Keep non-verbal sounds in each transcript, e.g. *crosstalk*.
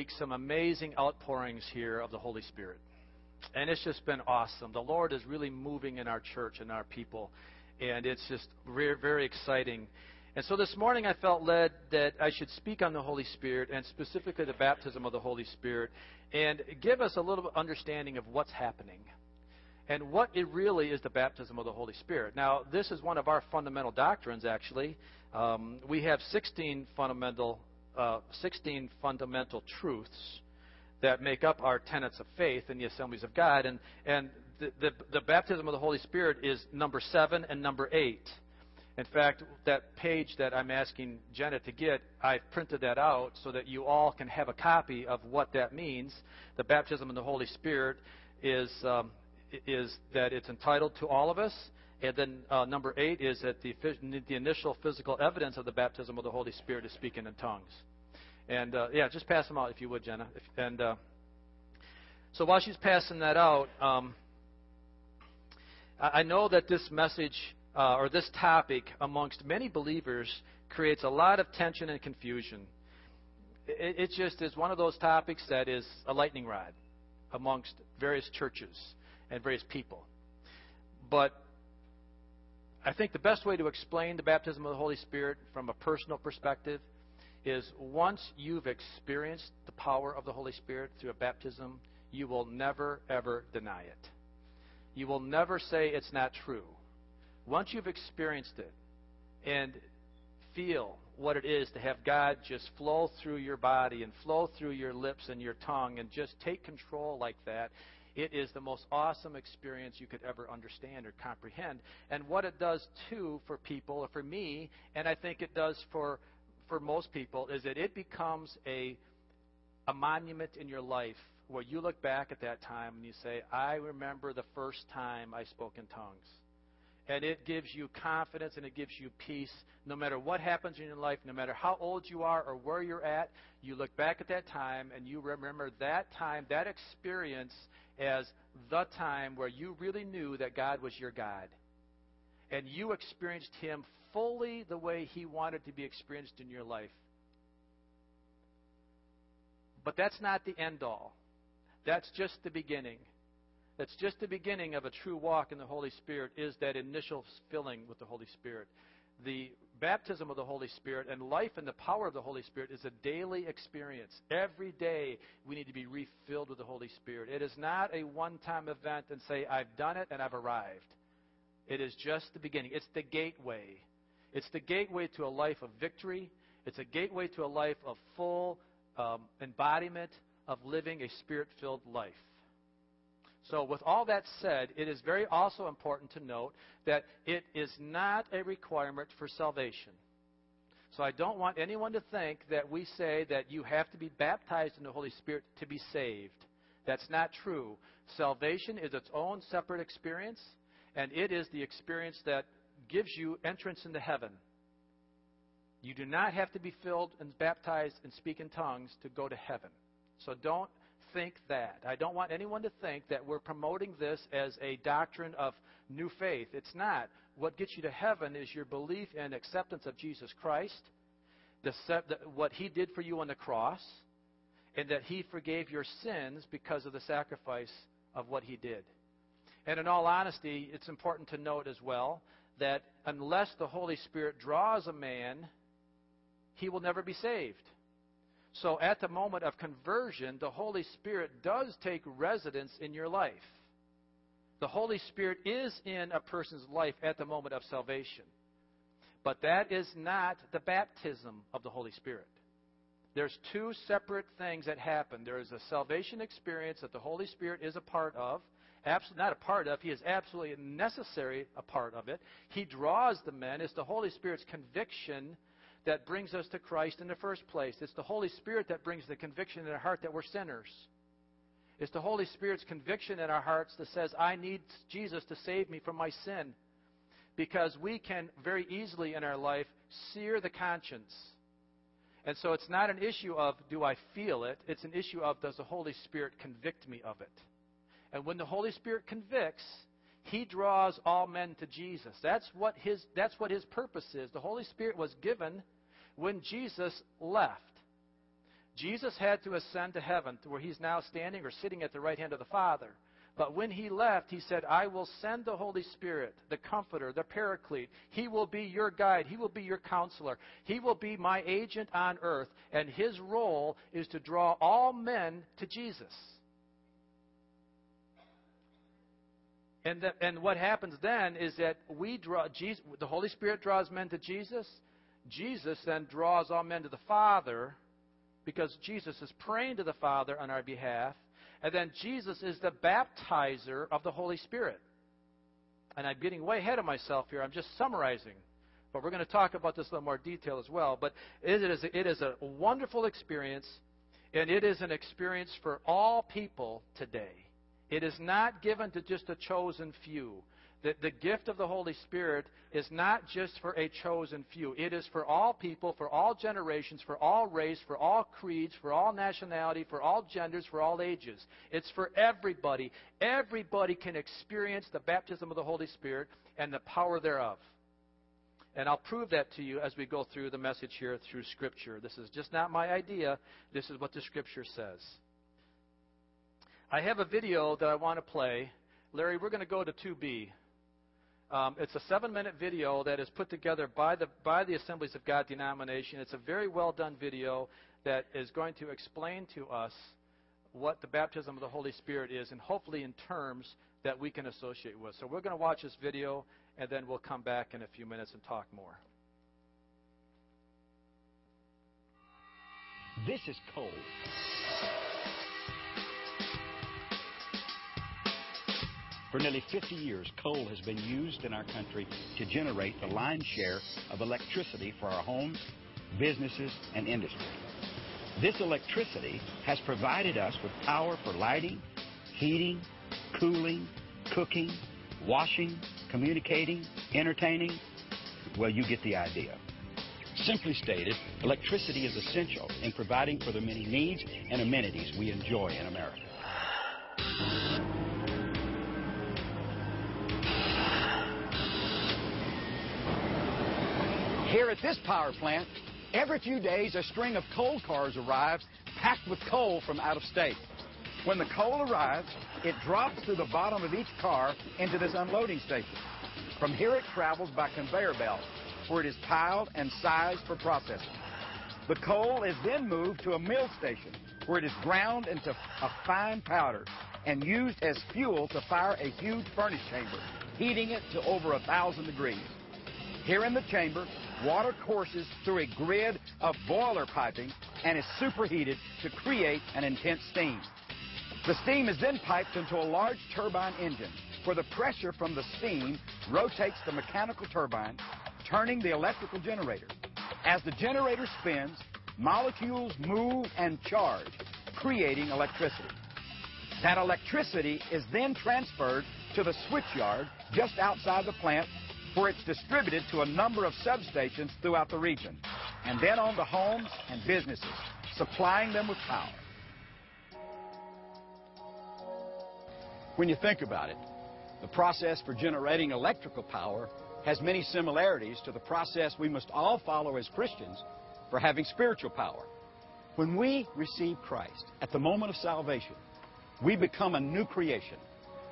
week some amazing outpourings here of the Holy Spirit. And it's just been awesome. The Lord is really moving in our church and our people. And it's just very, very exciting. And so this morning I felt led that I should speak on the Holy Spirit and specifically the baptism of the Holy Spirit and give us a little understanding of what's happening and what it really is the baptism of the Holy Spirit. Now, this is one of our fundamental doctrines, actually. Um, we have 16 fundamental, uh, 16 fundamental truths that make up our tenets of faith in the assemblies of God, and, and the, the, the baptism of the Holy Spirit is number seven and number eight. In fact, that page that I'm asking Jenna to get, I've printed that out so that you all can have a copy of what that means. The baptism of the Holy Spirit is um, is that it's entitled to all of us. And then uh, number eight is that the, the initial physical evidence of the baptism of the Holy Spirit is speaking in tongues. And uh, yeah, just pass them out if you would, Jenna. If, and uh, so while she's passing that out, um, I, know that this message uh, or this topic amongst many believers creates a lot of tension and confusion. It, it just is one of those topics that is a lightning rod amongst various churches and various people. But I think the best way to explain the baptism of the Holy Spirit from a personal perspective is once you've experienced the power of the Holy Spirit through a baptism, you will never, ever deny it. You will never say it's not true. Once you've experienced it and feel what it is to have God just flow through your body and flow through your lips and your tongue and just take control like that, it is the most awesome experience you could ever understand or comprehend. And what it does, too, for people, or for me, and I think it does for, for most people, is that it becomes a, a monument in your life where you look back at that time and you say, I remember the first time I spoke in tongues. And it gives you confidence and it gives you peace. No matter what happens in your life, no matter how old you are or where you're at, you look back at that time and you remember that time, that experience as the time where you really knew that God was your God. And you experienced Him fully the way He wanted to be experienced in your life. But that's not the end all. That's just the beginning. That's just the beginning of a true walk in the Holy Spirit, is that initial filling with the Holy Spirit. The baptism of the Holy Spirit and life and the power of the Holy Spirit is a daily experience. Every day we need to be refilled with the Holy Spirit. It is not a one time event and say, I've done it and I've arrived. It is just the beginning. It's the gateway. It's the gateway to a life of victory. It's a gateway to a life of full um, embodiment of living a spirit filled life. So, with all that said, it is very also important to note that it is not a requirement for salvation. So, I don't want anyone to think that we say that you have to be baptized in the Holy Spirit to be saved. That's not true. Salvation is its own separate experience, and it is the experience that gives you entrance into heaven. You do not have to be filled and baptized and speak in tongues to go to heaven. So don't think that. I don't want anyone to think that we're promoting this as a doctrine of new faith. It's not. What gets you to heaven is your belief and acceptance of Jesus Christ, the, what He did for you on the cross, and that He forgave your sins because of the sacrifice of what He did. And in all honesty, it's important to note as well that unless the Holy Spirit draws a man, he will never be saved. So at the moment of conversion, the Holy Spirit does take residence in your life. The Holy Spirit is in a person's life at the moment of salvation. But that is not the baptism of the Holy Spirit. There's two separate things that happen. There is a salvation experience that the Holy Spirit is a part of. Absolutely not a part of. He is absolutely necessary a part of it. He draws the men. It's the Holy Spirit's conviction that brings us to Christ in the first place. It's the Holy Spirit that brings the conviction in our heart that we're sinners. It's the Holy Spirit's conviction in our hearts that says, I need Jesus to save me from my sin. Because we can very easily in our life sear the conscience. And so it's not an issue of, do I feel it? It's an issue of, does the Holy Spirit convict me of it? And when the Holy Spirit convicts, he draws all men to Jesus. That's what his, that's what his purpose is. The Holy Spirit was given when Jesus left. Jesus had to ascend to heaven to where he's now standing or sitting at the right hand of the Father. But when he left, he said, I will send the Holy Spirit, the Comforter, the Paraclete. He will be your guide. He will be your counselor. He will be my agent on earth. And his role is to draw all men to Jesus. And, the, and what happens then is that we draw Jesus, the Holy Spirit draws men to Jesus. Jesus then draws all men to the Father because Jesus is praying to the Father on our behalf. And then Jesus is the baptizer of the Holy Spirit. And I'm getting way ahead of myself here. I'm just summarizing. But we're going to talk about this in a little more detail as well. But it is, it is a wonderful experience, and it is an experience for all people today. It is not given to just a chosen few. The, the gift of the Holy Spirit is not just for a chosen few. It is for all people, for all generations, for all race, for all creeds, for all nationality, for all genders, for all ages. It's for everybody. Everybody can experience the baptism of the Holy Spirit and the power thereof. And I'll prove that to you as we go through the message here through Scripture. This is just not my idea. This is what the Scripture says. I have a video that I want to play. Larry, we're going to go to 2B. Um, it's a seven minute video that is put together by the, by the Assemblies of God denomination. It's a very well done video that is going to explain to us what the baptism of the Holy Spirit is, and hopefully in terms that we can associate with. So we're going to watch this video, and then we'll come back in a few minutes and talk more. This is cold. For nearly 50 years, coal has been used in our country to generate the lion's share of electricity for our homes, businesses, and industry. This electricity has provided us with power for lighting, heating, cooling, cooking, washing, communicating, entertaining. Well, you get the idea. Simply stated, electricity is essential in providing for the many needs and amenities we enjoy in America. Here at this power plant, every few days a string of coal cars arrives packed with coal from out of state. When the coal arrives, it drops through the bottom of each car into this unloading station. From here it travels by conveyor belt, where it is piled and sized for processing. The coal is then moved to a mill station, where it is ground into a fine powder and used as fuel to fire a huge furnace chamber, heating it to over a thousand degrees. Here in the chamber, water courses through a grid of boiler piping and is superheated to create an intense steam. The steam is then piped into a large turbine engine where the pressure from the steam rotates the mechanical turbine, turning the electrical generator. As the generator spins, molecules move and charge, creating electricity. That electricity is then transferred to the switchyard just outside the plant where it's distributed to a number of substations throughout the region, and then on to homes and businesses, supplying them with power. When you think about it, the process for generating electrical power has many similarities to the process we must all follow as Christians for having spiritual power. When we receive Christ at the moment of salvation, we become a new creation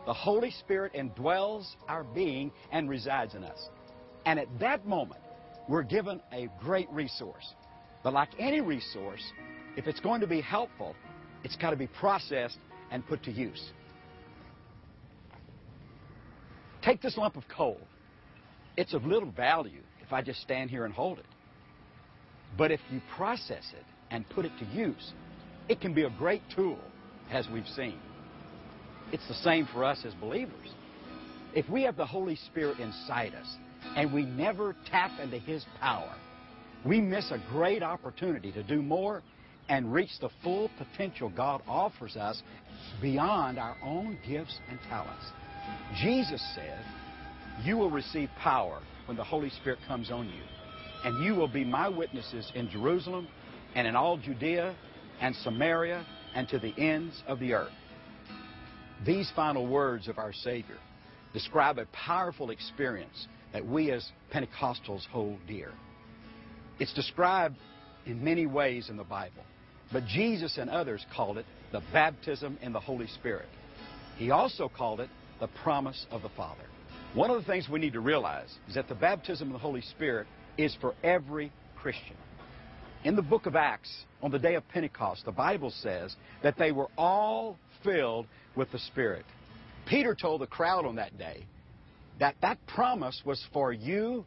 the Holy Spirit indwells our being and resides in us. And at that moment, we're given a great resource. But like any resource, if it's going to be helpful, it's got to be processed and put to use. Take this lump of coal. It's of little value if I just stand here and hold it. But if you process it and put it to use, it can be a great tool, as we've seen. It's the same for us as believers. If we have the Holy Spirit inside us and we never tap into His power, we miss a great opportunity to do more and reach the full potential God offers us beyond our own gifts and talents. Jesus said, You will receive power when the Holy Spirit comes on you, and you will be my witnesses in Jerusalem and in all Judea and Samaria and to the ends of the earth. These final words of our Savior describe a powerful experience that we as Pentecostals hold dear. It's described in many ways in the Bible. But Jesus and others called it the baptism in the Holy Spirit. He also called it the promise of the Father. One of the things we need to realize is that the baptism of the Holy Spirit is for every Christian. In the book of Acts, on the day of Pentecost, the Bible says that they were all filled with the Spirit. Peter told the crowd on that day that that promise was for you,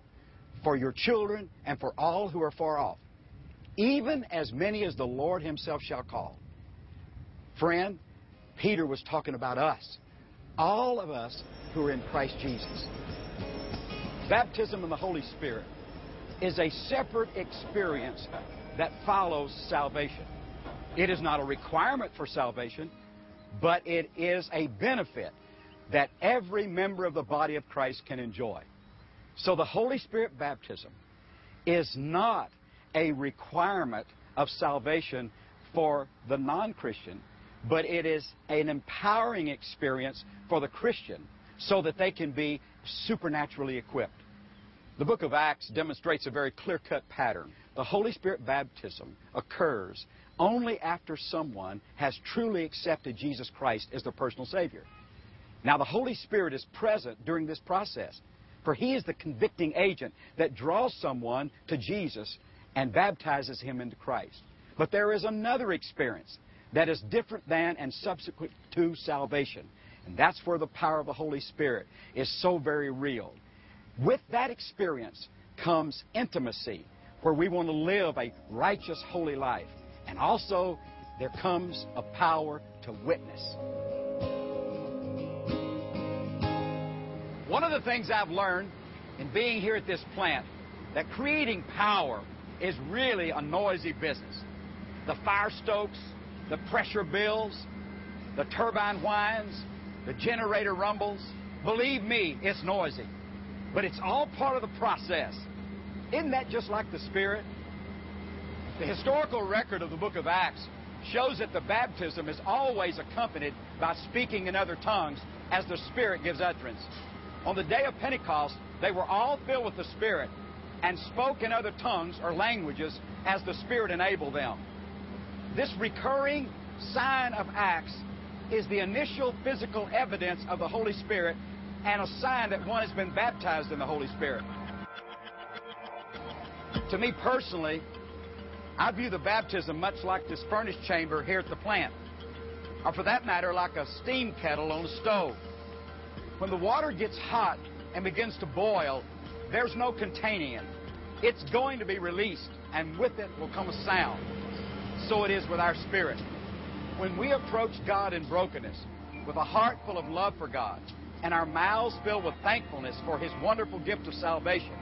for your children, and for all who are far off, even as many as the Lord Himself shall call. Friend, Peter was talking about us, all of us who are in Christ Jesus. Baptism in the Holy Spirit is a separate experience that follows salvation. It is not a requirement for salvation, but it is a benefit that every member of the body of Christ can enjoy. So the Holy Spirit baptism is not a requirement of salvation for the non Christian, but it is an empowering experience for the Christian so that they can be supernaturally equipped. The book of Acts demonstrates a very clear cut pattern. The Holy Spirit baptism occurs only after someone has truly accepted Jesus Christ as their personal Savior. Now, the Holy Spirit is present during this process, for He is the convicting agent that draws someone to Jesus and baptizes him into Christ. But there is another experience that is different than and subsequent to salvation. And that's where the power of the Holy Spirit is so very real. With that experience comes intimacy, where we want to live a righteous, holy life. And also, there comes a power to witness. One of the things I've learned in being here at this plant that creating power is really a noisy business. The fire stokes, the pressure bills, the turbine whines, the generator rumbles. Believe me, it's noisy. But it's all part of the process. Isn't that just like the Spirit? The historical record of the book of Acts shows that the baptism is always accompanied by speaking in other tongues as the Spirit gives utterance. On the day of Pentecost, they were all filled with the Spirit and spoke in other tongues or languages as the Spirit enabled them. This recurring sign of Acts is the initial physical evidence of the Holy Spirit and a sign that one has been baptized in the Holy Spirit. To me personally, I view the baptism much like this furnace chamber here at the plant, or for that matter, like a steam kettle on a stove. When the water gets hot and begins to boil, there's no containing it. It's going to be released, and with it will come a sound. So it is with our spirit. When we approach God in brokenness, with a heart full of love for God, and our mouths filled with thankfulness for His wonderful gift of salvation,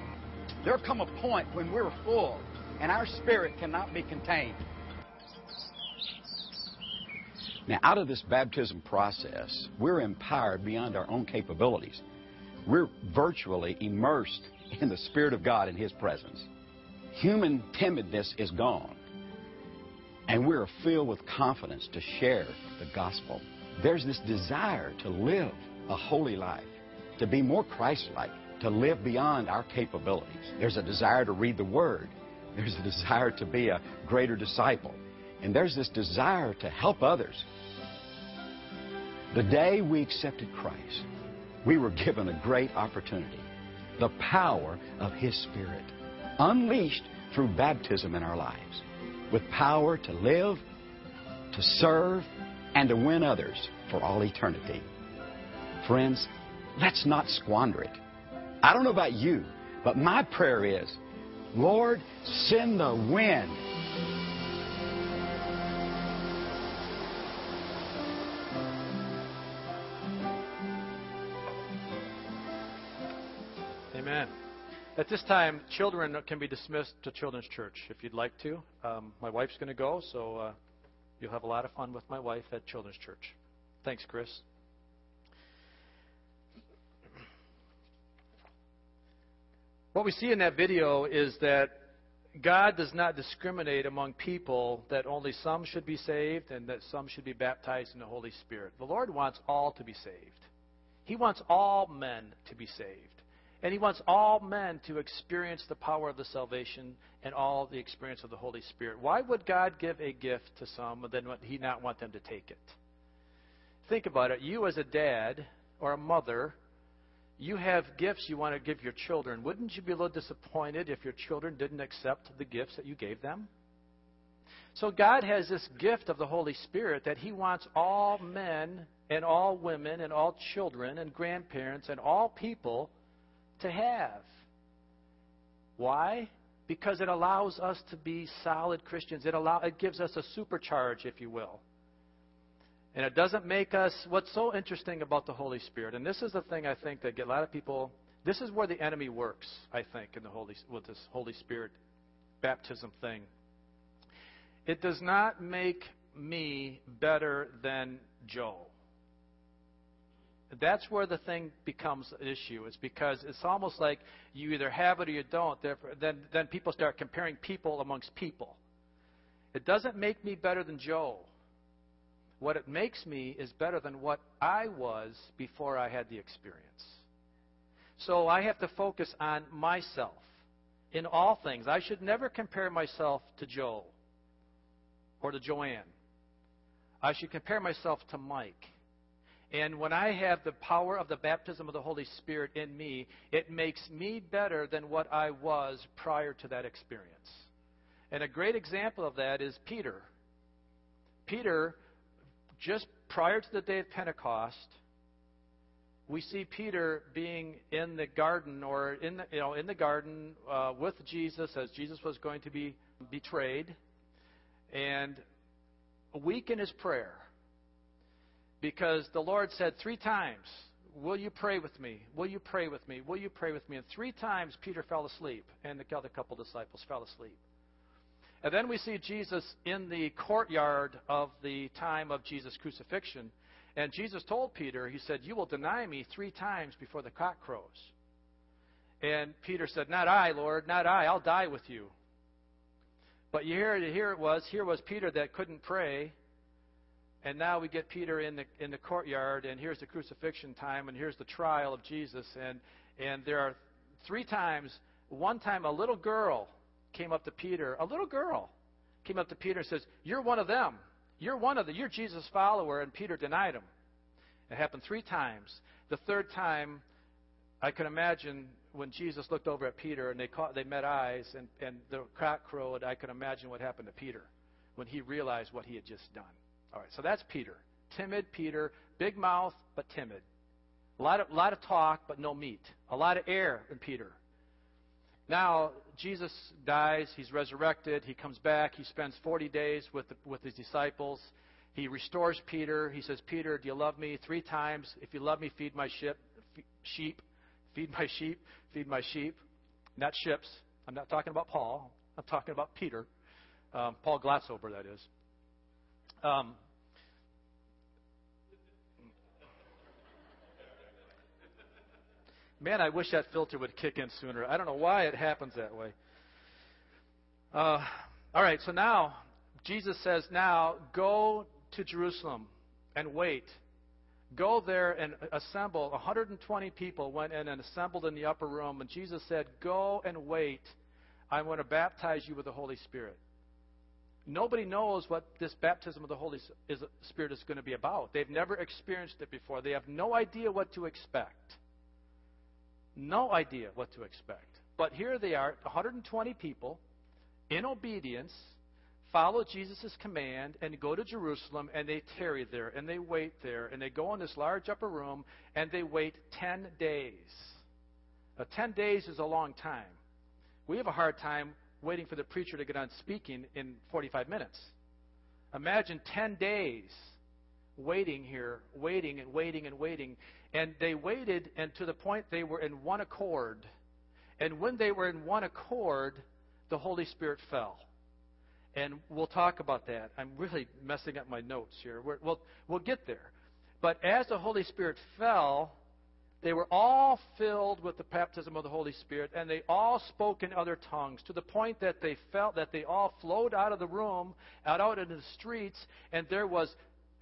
there come a point when we're full and our spirit cannot be contained. Now, out of this baptism process, we're empowered beyond our own capabilities. We're virtually immersed in the Spirit of God in His presence. Human timidness is gone. And we're filled with confidence to share the gospel. There's this desire to live a holy life, to be more Christ like, to live beyond our capabilities. There's a desire to read the Word. There's a desire to be a greater disciple. And there's this desire to help others. The day we accepted Christ, we were given a great opportunity the power of His Spirit, unleashed through baptism in our lives, with power to live, to serve, and to win others for all eternity. Friends, let's not squander it. I don't know about you, but my prayer is, Lord, send the wind Amen. At this time, children can be dismissed to Children's Church if you'd like to. Um, my wife's going to go, so uh, you'll have a lot of fun with my wife at Children's Church. Thanks, Chris. What we see in that video is that God does not discriminate among people that only some should be saved and that some should be baptized in the Holy Spirit. The Lord wants all to be saved. He wants all men to be saved. And He wants all men to experience the power of the salvation and all the experience of the Holy Spirit. Why would God give a gift to some and then would He not want them to take it? Think about it. You, as a dad or a mother, you have gifts you want to give your children. Wouldn't you be a little disappointed if your children didn't accept the gifts that you gave them? So God has this gift of the Holy Spirit that He wants all men and all women and all children and grandparents and all people to have. Why? Because it allows us to be solid Christians. It allow it gives us a supercharge, if you will. And it doesn't make us what's so interesting about the Holy Spirit, and this is the thing I think that get a lot of people this is where the enemy works, I think, in the Holy with this Holy Spirit baptism thing. It does not make me better than Joe. That's where the thing becomes an issue. It's because it's almost like you either have it or you don't. Therefore, then, then people start comparing people amongst people. It doesn't make me better than Joe. What it makes me is better than what I was before I had the experience. So I have to focus on myself in all things. I should never compare myself to Joe or to Joanne. I should compare myself to Mike. And when I have the power of the baptism of the Holy Spirit in me, it makes me better than what I was prior to that experience. And a great example of that is Peter. Peter, just prior to the day of Pentecost, we see Peter being in the garden or in the, you know, in the garden uh, with Jesus as Jesus was going to be betrayed and weak in his prayer because the Lord said three times, Will you pray with me? Will you pray with me? Will you pray with me? And three times Peter fell asleep, and the other couple disciples fell asleep. And then we see Jesus in the courtyard of the time of Jesus' crucifixion. And Jesus told Peter, He said, You will deny me three times before the cock crows. And Peter said, Not I, Lord, not I. I'll die with you. But here, here it was. Here was Peter that couldn't pray. And now we get Peter in the in the courtyard, and here's the crucifixion time, and here's the trial of Jesus, and and there are three times. One time, a little girl came up to Peter. A little girl came up to Peter and says, "You're one of them. You're one of the. You're Jesus' follower." And Peter denied him. It happened three times. The third time, I can imagine when Jesus looked over at Peter and they caught, they met eyes and, and the cock crowed, I can imagine what happened to Peter when he realized what he had just done. All right, so that's Peter. Timid Peter, big mouth but timid. A lot of, lot of talk but no meat. A lot of air in Peter. Now, Jesus dies, he's resurrected, he comes back, he spends 40 days with, the, with his disciples. He restores Peter. He says, Peter, do you love me? Three times. If you love me, feed my ship, sheep. Feed my sheep, feed my sheep. Not ships. I'm not talking about Paul. I'm talking about Peter. Um, Paul Glatzober, that is. Um, man, I wish that filter would kick in sooner. I don't know why it happens that way. Uh, all right, so now Jesus says, now go to Jerusalem and wait Go there and assemble. 120 people went in and assembled in the upper room, and Jesus said, Go and wait. I'm going to baptize you with the Holy Spirit. Nobody knows what this baptism of the Holy Spirit is going to be about. They've never experienced it before. They have no idea what to expect. No idea what to expect. But here they are, 120 people, in obedience, follow Jesus' command and go to Jerusalem, and they tarry there, and they wait there, and they go in this large upper room, and they wait 10 days. Now, 10 days is a long time. We have a hard time waiting for the preacher to get on speaking in 45 minutes. Imagine 10 days waiting here, waiting and waiting and waiting. And they waited, and to the point they were in one accord. And when they were in one accord, the Holy Spirit fell. And we'll talk about that. I'm really messing up my notes here. we will we'll get there. But as the Holy Spirit fell, they were all filled with the baptism of the Holy Spirit, and they all spoke in other tongues to the point that they felt that they all flowed out of the room, out, out into the streets, and there was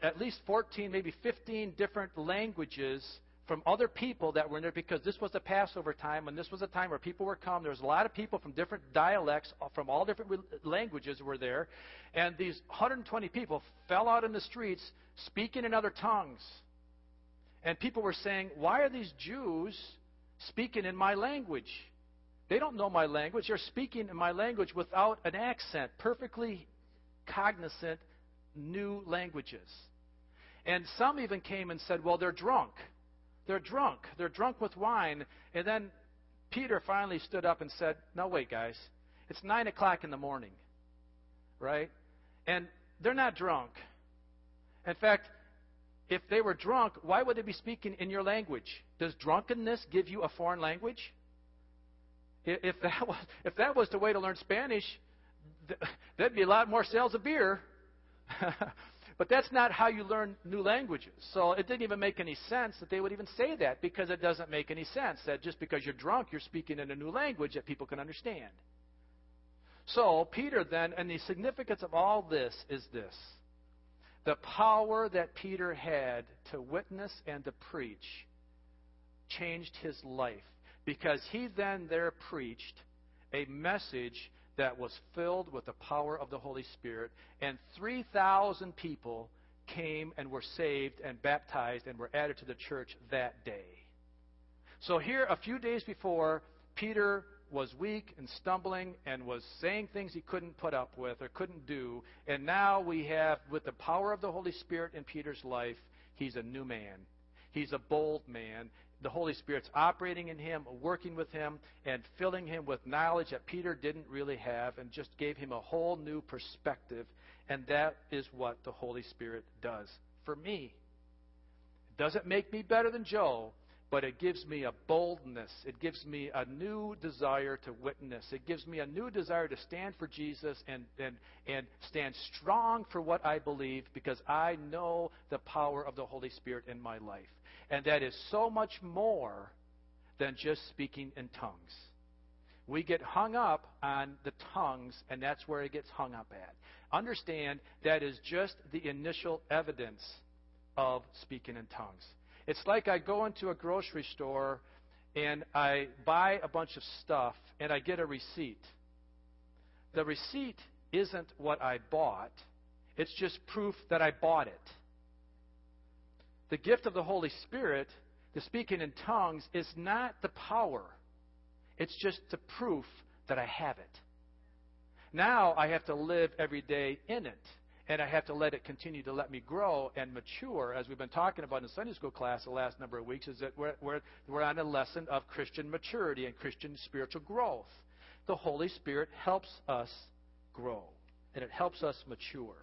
at least 14, maybe 15 different languages from other people that were in there because this was the Passover time and this was a time where people were come. There was a lot of people from different dialects, uh, from all different languages were there. And these 120 people fell out in the streets speaking in other tongues. And people were saying, Why are these Jews speaking in my language? They don't know my language. They're speaking in my language without an accent, perfectly cognizant new languages. And some even came and said, Well, they're drunk. They're drunk. They're drunk with wine. And then Peter finally stood up and said, No, wait, guys. It's 9 o'clock in the morning. Right? And they're not drunk. In fact, if they were drunk, why would they be speaking in your language? Does drunkenness give you a foreign language? If *laughs* that was, if that was the way to learn Spanish, *laughs* there'd be a lot more sales of beer. *laughs* but that's not how you learn new languages. So it didn't even make any sense that they would even say that because it doesn't make any sense that just because you're drunk, you're speaking in a new language that people can understand. So Peter then, and the significance of all this is this the power that Peter had to witness and to preach changed his life because he then there preached a message that was filled with the power of the Holy Spirit, and 3,000 people came and were saved and baptized and were added to the church that day. So, here, a few days before, Peter was weak and stumbling and was saying things he couldn't put up with or couldn't do. And now we have, with the power of the Holy Spirit in Peter's life, he's a new man. He's a bold man the Holy Spirit's operating in him, working with him, and filling him with knowledge that Peter didn't really have, and just gave him a whole new perspective. And that is what the Holy Spirit does for me. It doesn't make me better than Joe, but it gives me a boldness. It gives me a new desire to witness. It gives me a new desire to stand for Jesus and, and, and stand strong for what I believe because I know the power of the Holy Spirit in my life. And that is so much more than just speaking in tongues. We get hung up on the tongues, and that's where it gets hung up at. Understand that is just the initial evidence of speaking in tongues. It's like I go into a grocery store and I buy a bunch of stuff and I get a receipt. The receipt isn't what I bought, it's just proof that I bought it. The gift of the Holy Spirit, the speaking in tongues, is not the power. It's just the proof that I have it. Now I have to live every day in it. And I have to let it continue to let me grow and mature, as we've been talking about in the Sunday school class the last number of weeks, is that we're, we're, we're on a lesson of Christian maturity and Christian spiritual growth. The Holy Spirit helps us grow, and it helps us mature.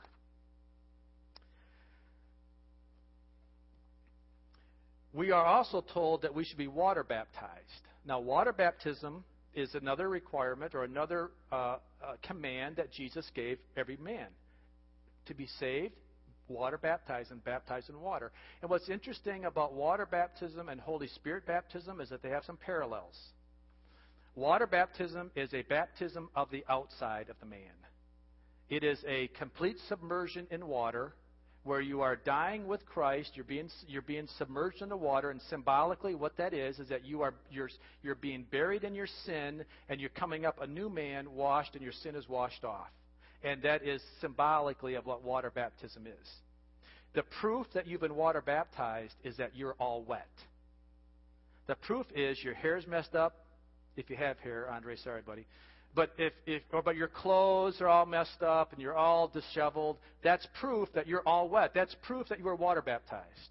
We are also told that we should be water baptized. Now, water baptism is another requirement or another uh, uh, command that Jesus gave every man. To be saved, water baptized and baptized in water. And what's interesting about water baptism and Holy Spirit baptism is that they have some parallels. Water baptism is a baptism of the outside of the man. It is a complete submersion in water where you are dying with Christ, you're being, you're being submerged in the water, and symbolically what that is, is that you are, you're, you're being buried in your sin, and you're coming up a new man, washed, and your sin is washed off. And that is symbolically of what water baptism is. The proof that you've been water baptized is that you're all wet. The proof is your hair's messed up, if you have hair, Andre, sorry, buddy. But if, if or but your clothes are all messed up and you're all disheveled, that's proof that you're all wet. That's proof that you were water baptized.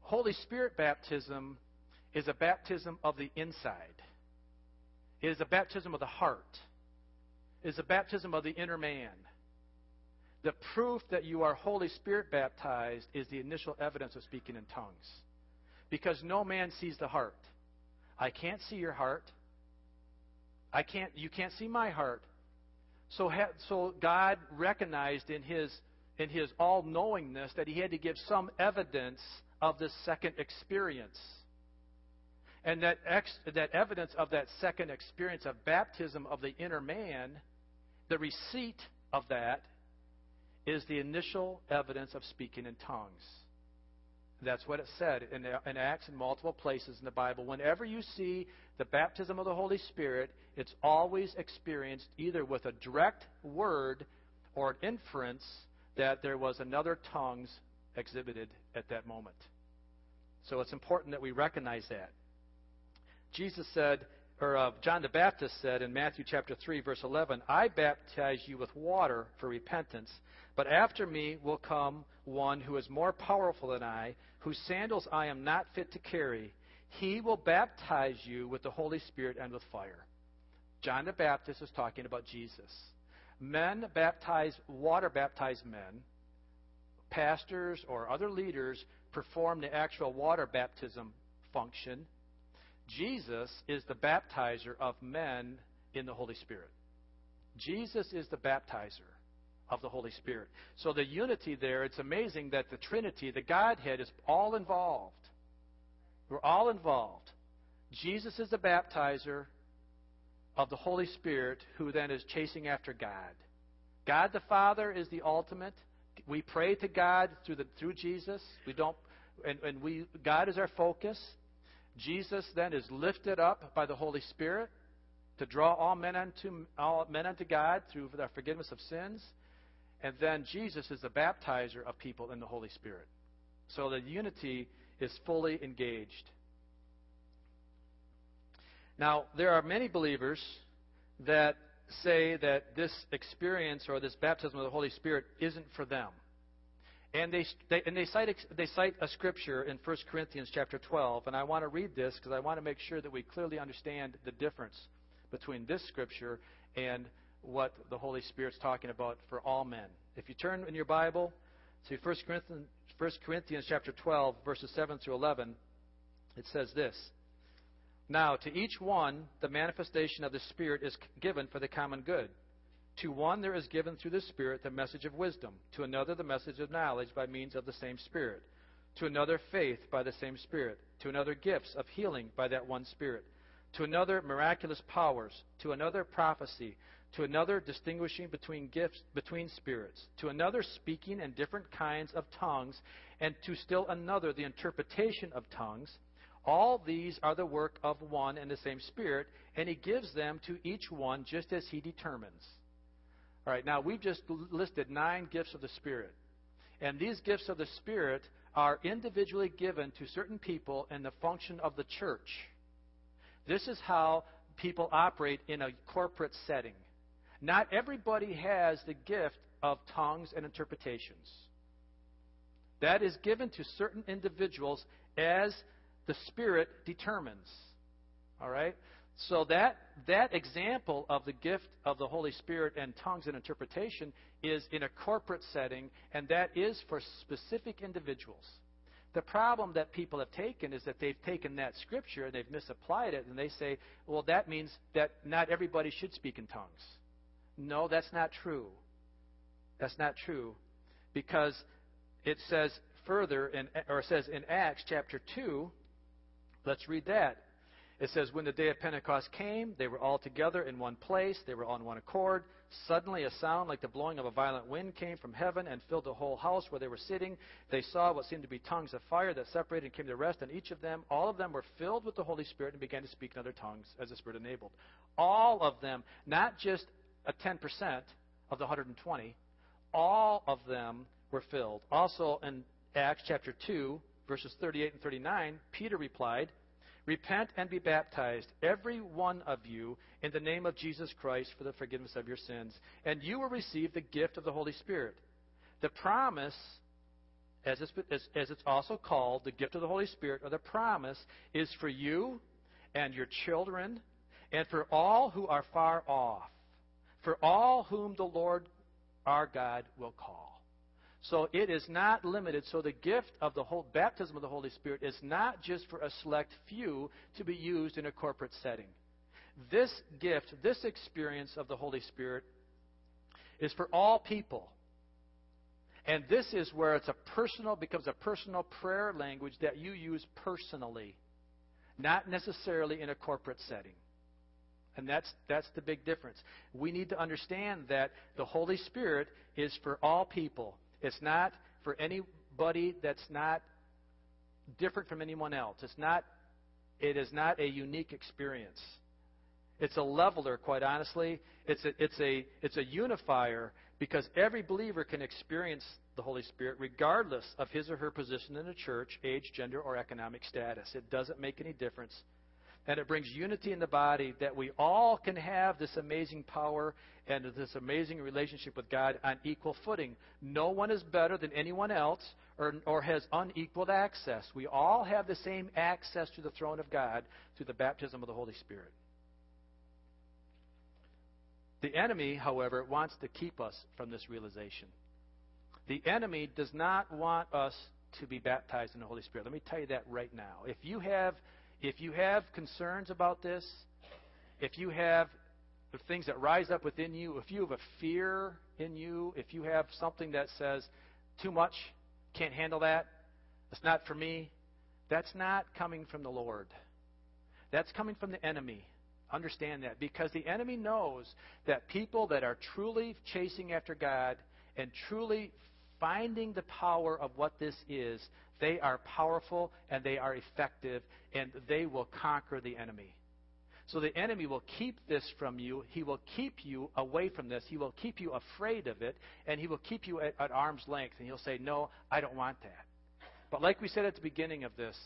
Holy Spirit baptism is a baptism of the inside. It is a baptism of the heart. It is a baptism of the inner man. The proof that you are Holy Spirit baptized is the initial evidence of speaking in tongues. Because no man sees the heart. I can't see your heart. I can't, you can't see my heart. So, so God recognized in His, in His all knowingness that He had to give some evidence of this second experience. And that, ex, that evidence of that second experience of baptism of the inner man, the receipt of that, is the initial evidence of speaking in tongues. That's what it said in, in Acts and multiple places in the Bible. Whenever you see the baptism of the Holy Spirit, it's always experienced either with a direct word or an inference that there was another tongues exhibited at that moment. So it's important that we recognize that. Jesus said, or uh, John the Baptist said in Matthew chapter 3 verse 11, I baptize you with water for repentance, but after me will come one who is more powerful than I, whose sandals I am not fit to carry. He will baptize you with the Holy Spirit and with fire. John the Baptist is talking about Jesus. Men baptize, water baptize men. Pastors or other leaders perform the actual water baptism function. Jesus is the baptizer of men in the Holy Spirit. Jesus is the baptizer of the Holy Spirit. So the unity there, it's amazing that the Trinity, the Godhead, is all involved. We're all involved. Jesus is the baptizer of the Holy Spirit, who then is chasing after God. God the Father is the ultimate. We pray to God through the through Jesus. We don't, and, and we God is our focus. Jesus then is lifted up by the Holy Spirit to draw all men unto all men unto God through the forgiveness of sins. And then Jesus is the baptizer of people in the Holy Spirit. So the unity is fully engaged. Now, there are many believers that say that this experience or this baptism of the Holy Spirit isn't for them. And they, they, and they, cite, they cite a scripture in 1 Corinthians chapter 12, and I want to read this because I want to make sure that we clearly understand the difference between this scripture and what the Holy Spirit's talking about for all men. If you turn in your Bible to 1 Corinthians, 1 Corinthians chapter 12, verses 7 through 11, it says this. Now, to each one, the manifestation of the Spirit is given for the common good. To one there is given through the Spirit the message of wisdom, to another the message of knowledge by means of the same Spirit, to another faith by the same Spirit, to another gifts of healing by that one Spirit, to another miraculous powers, to another prophecy, to another distinguishing between gifts between spirits, to another speaking in different kinds of tongues, and to still another the interpretation of tongues. All these are the work of one and the same Spirit, and He gives them to each one just as He determines. All right, now we've just listed nine gifts of the Spirit. And these gifts of the Spirit are individually given to certain people in the function of the church. This is how people operate in a corporate setting. Not everybody has the gift of tongues and interpretations. That is given to certain individuals as the Spirit determines. All right? So that that example of the gift of the Holy Spirit and tongues and interpretation is in a corporate setting, and that is for specific individuals. The problem that people have taken is that they've taken that scripture and they've misapplied it, and they say, well, that means that not everybody should speak in tongues. No, that's not true. That's not true. Because it says further, in, or it says in Acts chapter 2, let's read that. It says, When the day of Pentecost came, they were all together in one place. They were on one accord. Suddenly, a sound like the blowing of a violent wind came from heaven and filled the whole house where they were sitting. They saw what seemed to be tongues of fire that separated and came to rest on each of them. All of them were filled with the Holy Spirit and began to speak in other tongues as the Spirit enabled. All of them, not just a 10% of the 120, all of them were filled. Also in Acts chapter 2, verses 38 and 39, Peter replied, Repent and be baptized, every one of you, in the name of Jesus Christ for the forgiveness of your sins, and you will receive the gift of the Holy Spirit. The promise, as it's, as it's also called, the gift of the Holy Spirit, or the promise, is for you and your children and for all who are far off, for all whom the Lord our God will call. So it is not limited. So the gift of the whole baptism of the Holy Spirit is not just for a select few to be used in a corporate setting. This gift, this experience of the Holy Spirit is for all people. And this is where it's a personal becomes a personal prayer language that you use personally, not necessarily in a corporate setting. And that's, that's the big difference. We need to understand that the Holy Spirit is for all people. It's not for anybody that's not different from anyone else. It's not, it is not a unique experience. It's a leveler, quite honestly. It's a, it's a, it's a unifier because every believer can experience the Holy Spirit regardless of his or her position in the church, age, gender, or economic status. It doesn't make any difference. And it brings unity in the body that we all can have this amazing power and this amazing relationship with God on equal footing. No one is better than anyone else or, or has unequaled access. We all have the same access to the throne of God through the baptism of the Holy Spirit. The enemy, however, wants to keep us from this realization. The enemy does not want us to be baptized in the Holy Spirit. Let me tell you that right now. If you have if you have concerns about this, if you have things that rise up within you, if you have a fear in you, if you have something that says, too much, can't handle that, it's not for me, that's not coming from the Lord. That's coming from the enemy. Understand that. Because the enemy knows that people that are truly chasing after God and truly finding the power of what this is, they are powerful and they are effective and they will conquer the enemy. So the enemy will keep this from you. He will keep you away from this. He will keep you afraid of it and he will keep you at, at arm's length and he'll say, No, I don't want that. But like we said at the beginning of this,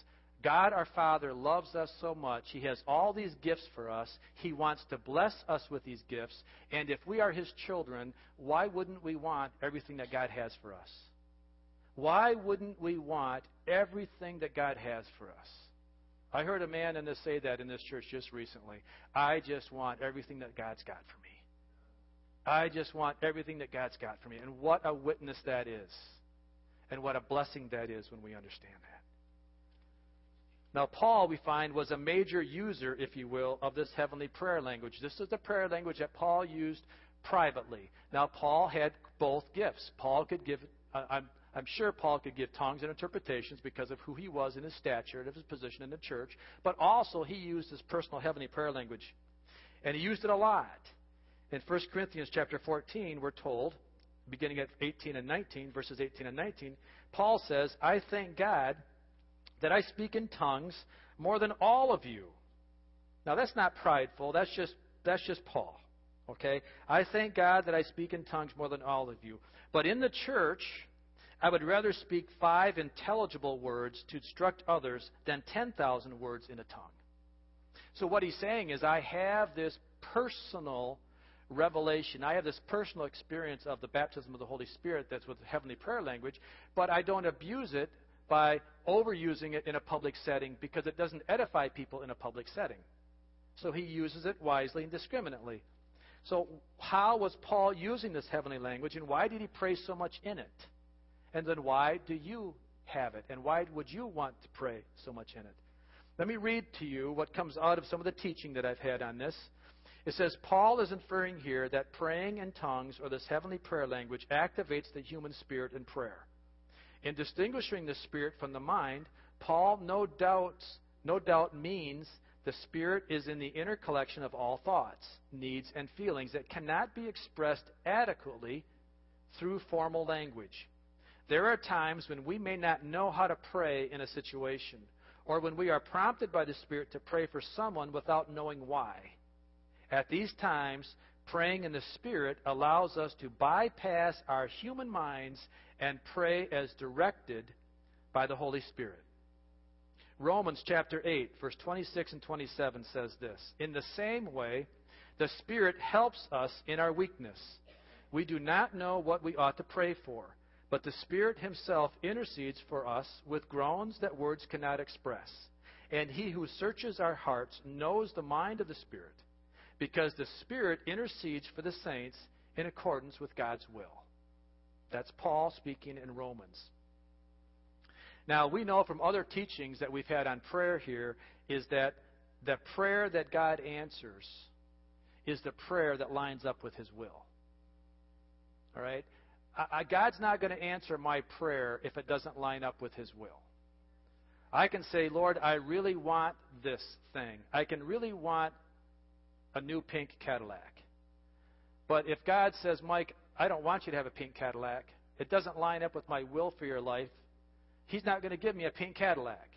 God our Father loves us so much. He has all these gifts for us. He wants to bless us with these gifts. And if we are His children, why wouldn't we want everything that God has for us? Why wouldn't we want everything that God has for us? I heard a man in this say that in this church just recently. I just want everything that God's got for me. I just want everything that God's got for me. And what a witness that is. And what a blessing that is when we understand that. Now, Paul, we find, was a major user, if you will, of this heavenly prayer language. This is the prayer language that Paul used privately. Now, Paul had both gifts. Paul could give, uh, I'm, I'm sure Paul could give tongues and interpretations because of who he was in his stature and of his position in the church, but also he used his personal heavenly prayer language. And he used it a lot. In 1 Corinthians chapter 14, we're told, beginning at 18 and 19, verses 18 and 19, Paul says, I thank God that I speak in tongues more than all of you. Now that's not prideful, that's just that's just Paul. Okay? I thank God that I speak in tongues more than all of you. But in the church, I would rather speak five intelligible words to instruct others than 10,000 words in a tongue. So what he's saying is I have this personal revelation. I have this personal experience of the baptism of the Holy Spirit that's with heavenly prayer language, but I don't abuse it by overusing it in a public setting because it doesn't edify people in a public setting. So he uses it wisely and discriminately. So, how was Paul using this heavenly language, and why did he pray so much in it? And then, why do you have it, and why would you want to pray so much in it? Let me read to you what comes out of some of the teaching that I've had on this. It says Paul is inferring here that praying in tongues or this heavenly prayer language activates the human spirit in prayer. In distinguishing the spirit from the mind, Paul no doubt, no doubt means the spirit is in the inner collection of all thoughts, needs, and feelings that cannot be expressed adequately through formal language. There are times when we may not know how to pray in a situation, or when we are prompted by the Spirit to pray for someone without knowing why. At these times, praying in the Spirit allows us to bypass our human minds and pray as directed by the Holy Spirit. Romans chapter 8, verse 26 and 27 says this In the same way, the Spirit helps us in our weakness. We do not know what we ought to pray for, but the Spirit Himself intercedes for us with groans that words cannot express. And He who searches our hearts knows the mind of the Spirit, because the Spirit intercedes for the saints in accordance with God's will. That's Paul speaking in Romans. Now, we know from other teachings that we've had on prayer here is that the prayer that God answers is the prayer that lines up with His will. All right? I, God's not going to answer my prayer if it doesn't line up with His will. I can say, Lord, I really want this thing. I can really want a new pink Cadillac. But if God says, Mike, I don't want you to have a pink Cadillac. It doesn't line up with my will for your life. He's not going to give me a pink Cadillac.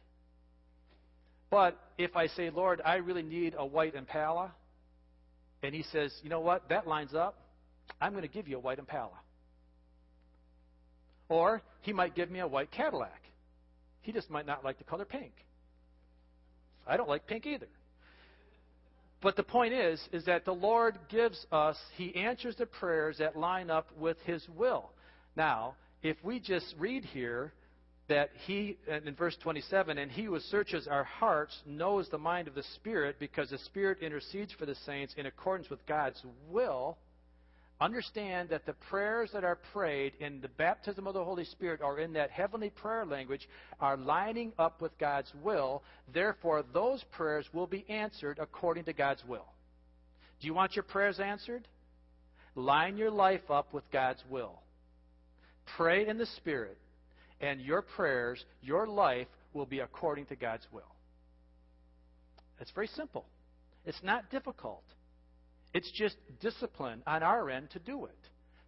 But if I say, Lord, I really need a white Impala, and He says, you know what, that lines up, I'm going to give you a white Impala. Or He might give me a white Cadillac. He just might not like the color pink. I don't like pink either. But the point is, is that the Lord gives us, He answers the prayers that line up with His will. Now, if we just read here that He, in verse 27, and He who searches our hearts knows the mind of the Spirit because the Spirit intercedes for the saints in accordance with God's will, Understand that the prayers that are prayed in the baptism of the Holy Spirit or in that heavenly prayer language are lining up with God's will. Therefore, those prayers will be answered according to God's will. Do you want your prayers answered? Line your life up with God's will. Pray in the Spirit, and your prayers, your life, will be according to God's will. It's very simple. It's not difficult. It's just discipline on our end to do it,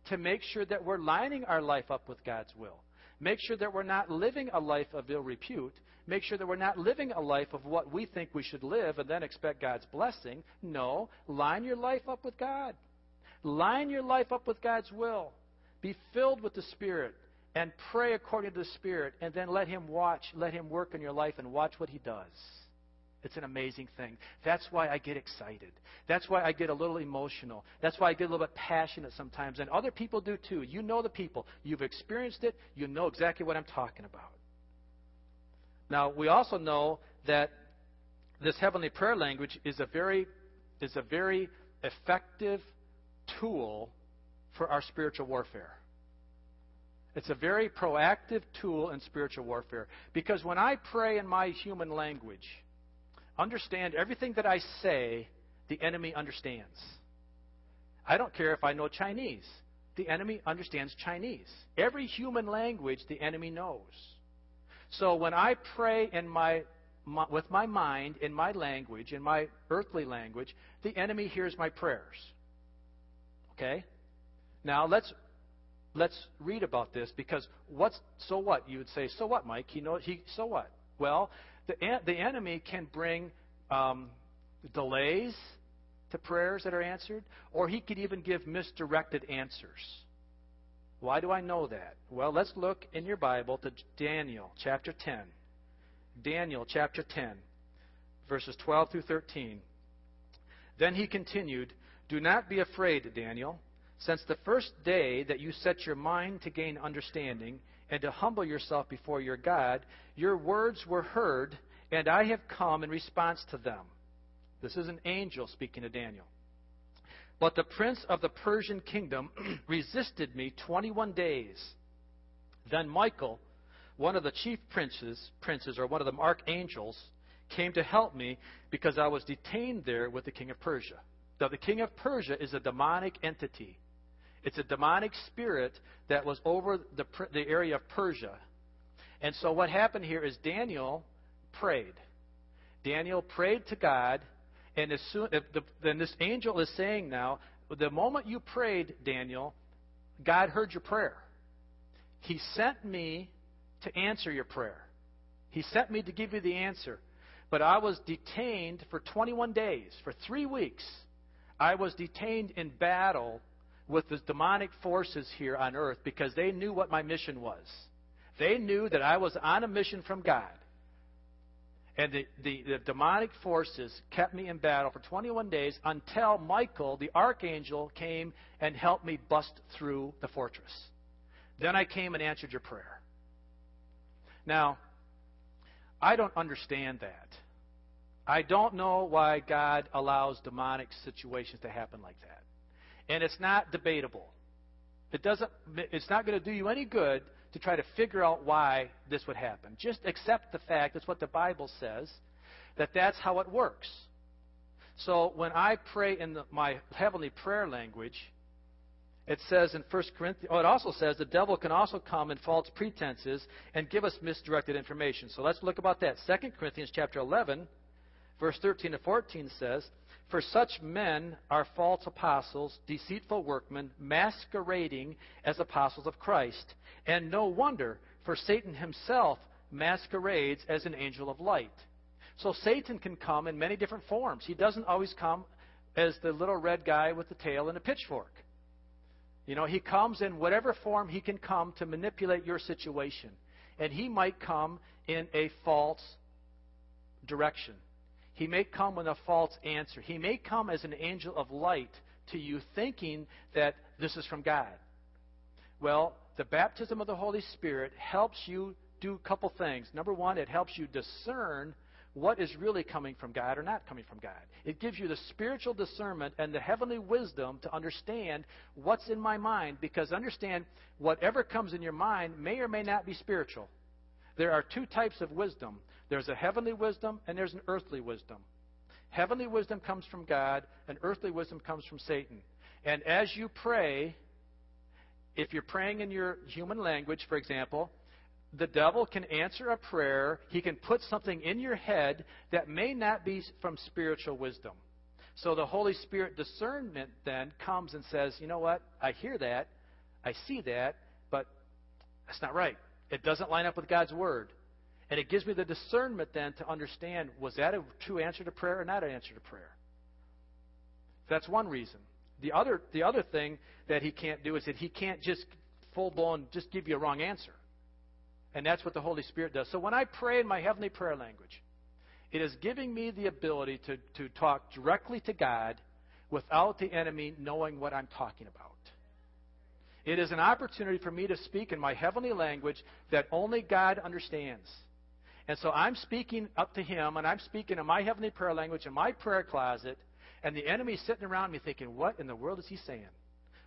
to make sure that we're lining our life up with God's will. Make sure that we're not living a life of ill repute. Make sure that we're not living a life of what we think we should live and then expect God's blessing. No, line your life up with God. Line your life up with God's will. Be filled with the Spirit and pray according to the Spirit and then let Him watch, let Him work in your life and watch what He does. It's an amazing thing. That's why I get excited. That's why I get a little emotional. That's why I get a little bit passionate sometimes. And other people do too. You know the people. You've experienced it. You know exactly what I'm talking about. Now, we also know that this heavenly prayer language is a very, is a very effective tool for our spiritual warfare. It's a very proactive tool in spiritual warfare. Because when I pray in my human language, Understand everything that I say, the enemy understands. I don't care if I know Chinese. The enemy understands Chinese. Every human language the enemy knows. So when I pray in my, my, with my mind, in my language, in my earthly language, the enemy hears my prayers. Okay? Now let's let's read about this because what's so what? You would say, so what, Mike? He knows he so what? Well, the, the enemy can bring um, delays to prayers that are answered, or he could even give misdirected answers. Why do I know that? Well, let's look in your Bible to Daniel chapter 10. Daniel chapter 10, verses 12 through 13. Then he continued, Do not be afraid, Daniel. Since the first day that you set your mind to gain understanding, and to humble yourself before your God, your words were heard, and I have come in response to them. This is an angel speaking to Daniel. But the prince of the Persian kingdom *clears throat* resisted me 21 days. Then Michael, one of the chief princes, princes or one of the archangels, came to help me because I was detained there with the king of Persia. Now, the king of Persia is a demonic entity. It's a demonic spirit that was over the, the area of Persia. And so what happened here is Daniel prayed. Daniel prayed to God, and as soon, the, then this angel is saying now, the moment you prayed, Daniel, God heard your prayer. He sent me to answer your prayer. He sent me to give you the answer. But I was detained for 21 days, for three weeks. I was detained in battle with the demonic forces here on earth because they knew what my mission was. They knew that I was on a mission from God. And the, the, the, demonic forces kept me in battle for 21 days until Michael, the archangel, came and helped me bust through the fortress. Then I came and answered your prayer. Now, I don't understand that. I don't know why God allows demonic situations to happen like that and it's not debatable. It doesn't, it's not going to do you any good to try to figure out why this would happen. Just accept the fact, that's what the Bible says, that that's how it works. So when I pray in the, my heavenly prayer language, it says in 1 Corinthians, oh, it also says the devil can also come in false pretenses and give us misdirected information. So let's look about that. 2 Corinthians chapter 11, verse 13 to 14 says, for such men are false apostles, deceitful workmen, masquerading as apostles of Christ. And no wonder, for Satan himself masquerades as an angel of light. So Satan can come in many different forms. He doesn't always come as the little red guy with the tail and a pitchfork. You know, he comes in whatever form he can come to manipulate your situation. And he might come in a false direction. He may come with a false answer. He may come as an angel of light to you, thinking that this is from God. Well, the baptism of the Holy Spirit helps you do a couple things. Number one, it helps you discern what is really coming from God or not coming from God. It gives you the spiritual discernment and the heavenly wisdom to understand what's in my mind because understand whatever comes in your mind may or may not be spiritual. There are two types of wisdom there's a heavenly wisdom and there's an earthly wisdom. Heavenly wisdom comes from God, and earthly wisdom comes from Satan. And as you pray, if you're praying in your human language, for example, the devil can answer a prayer. He can put something in your head that may not be from spiritual wisdom. So the Holy Spirit discernment then comes and says, you know what? I hear that. I see that, but that's not right. It doesn't line up with God's Word. And it gives me the discernment then to understand was that a true answer to prayer or not an answer to prayer? That's one reason. The other, the other thing that he can't do is that he can't just full blown just give you a wrong answer. And that's what the Holy Spirit does. So when I pray in my heavenly prayer language, it is giving me the ability to, to talk directly to God without the enemy knowing what I'm talking about. It is an opportunity for me to speak in my heavenly language that only God understands. And so I'm speaking up to Him, and I'm speaking in my heavenly prayer language in my prayer closet, and the enemy's sitting around me thinking, what in the world is he saying?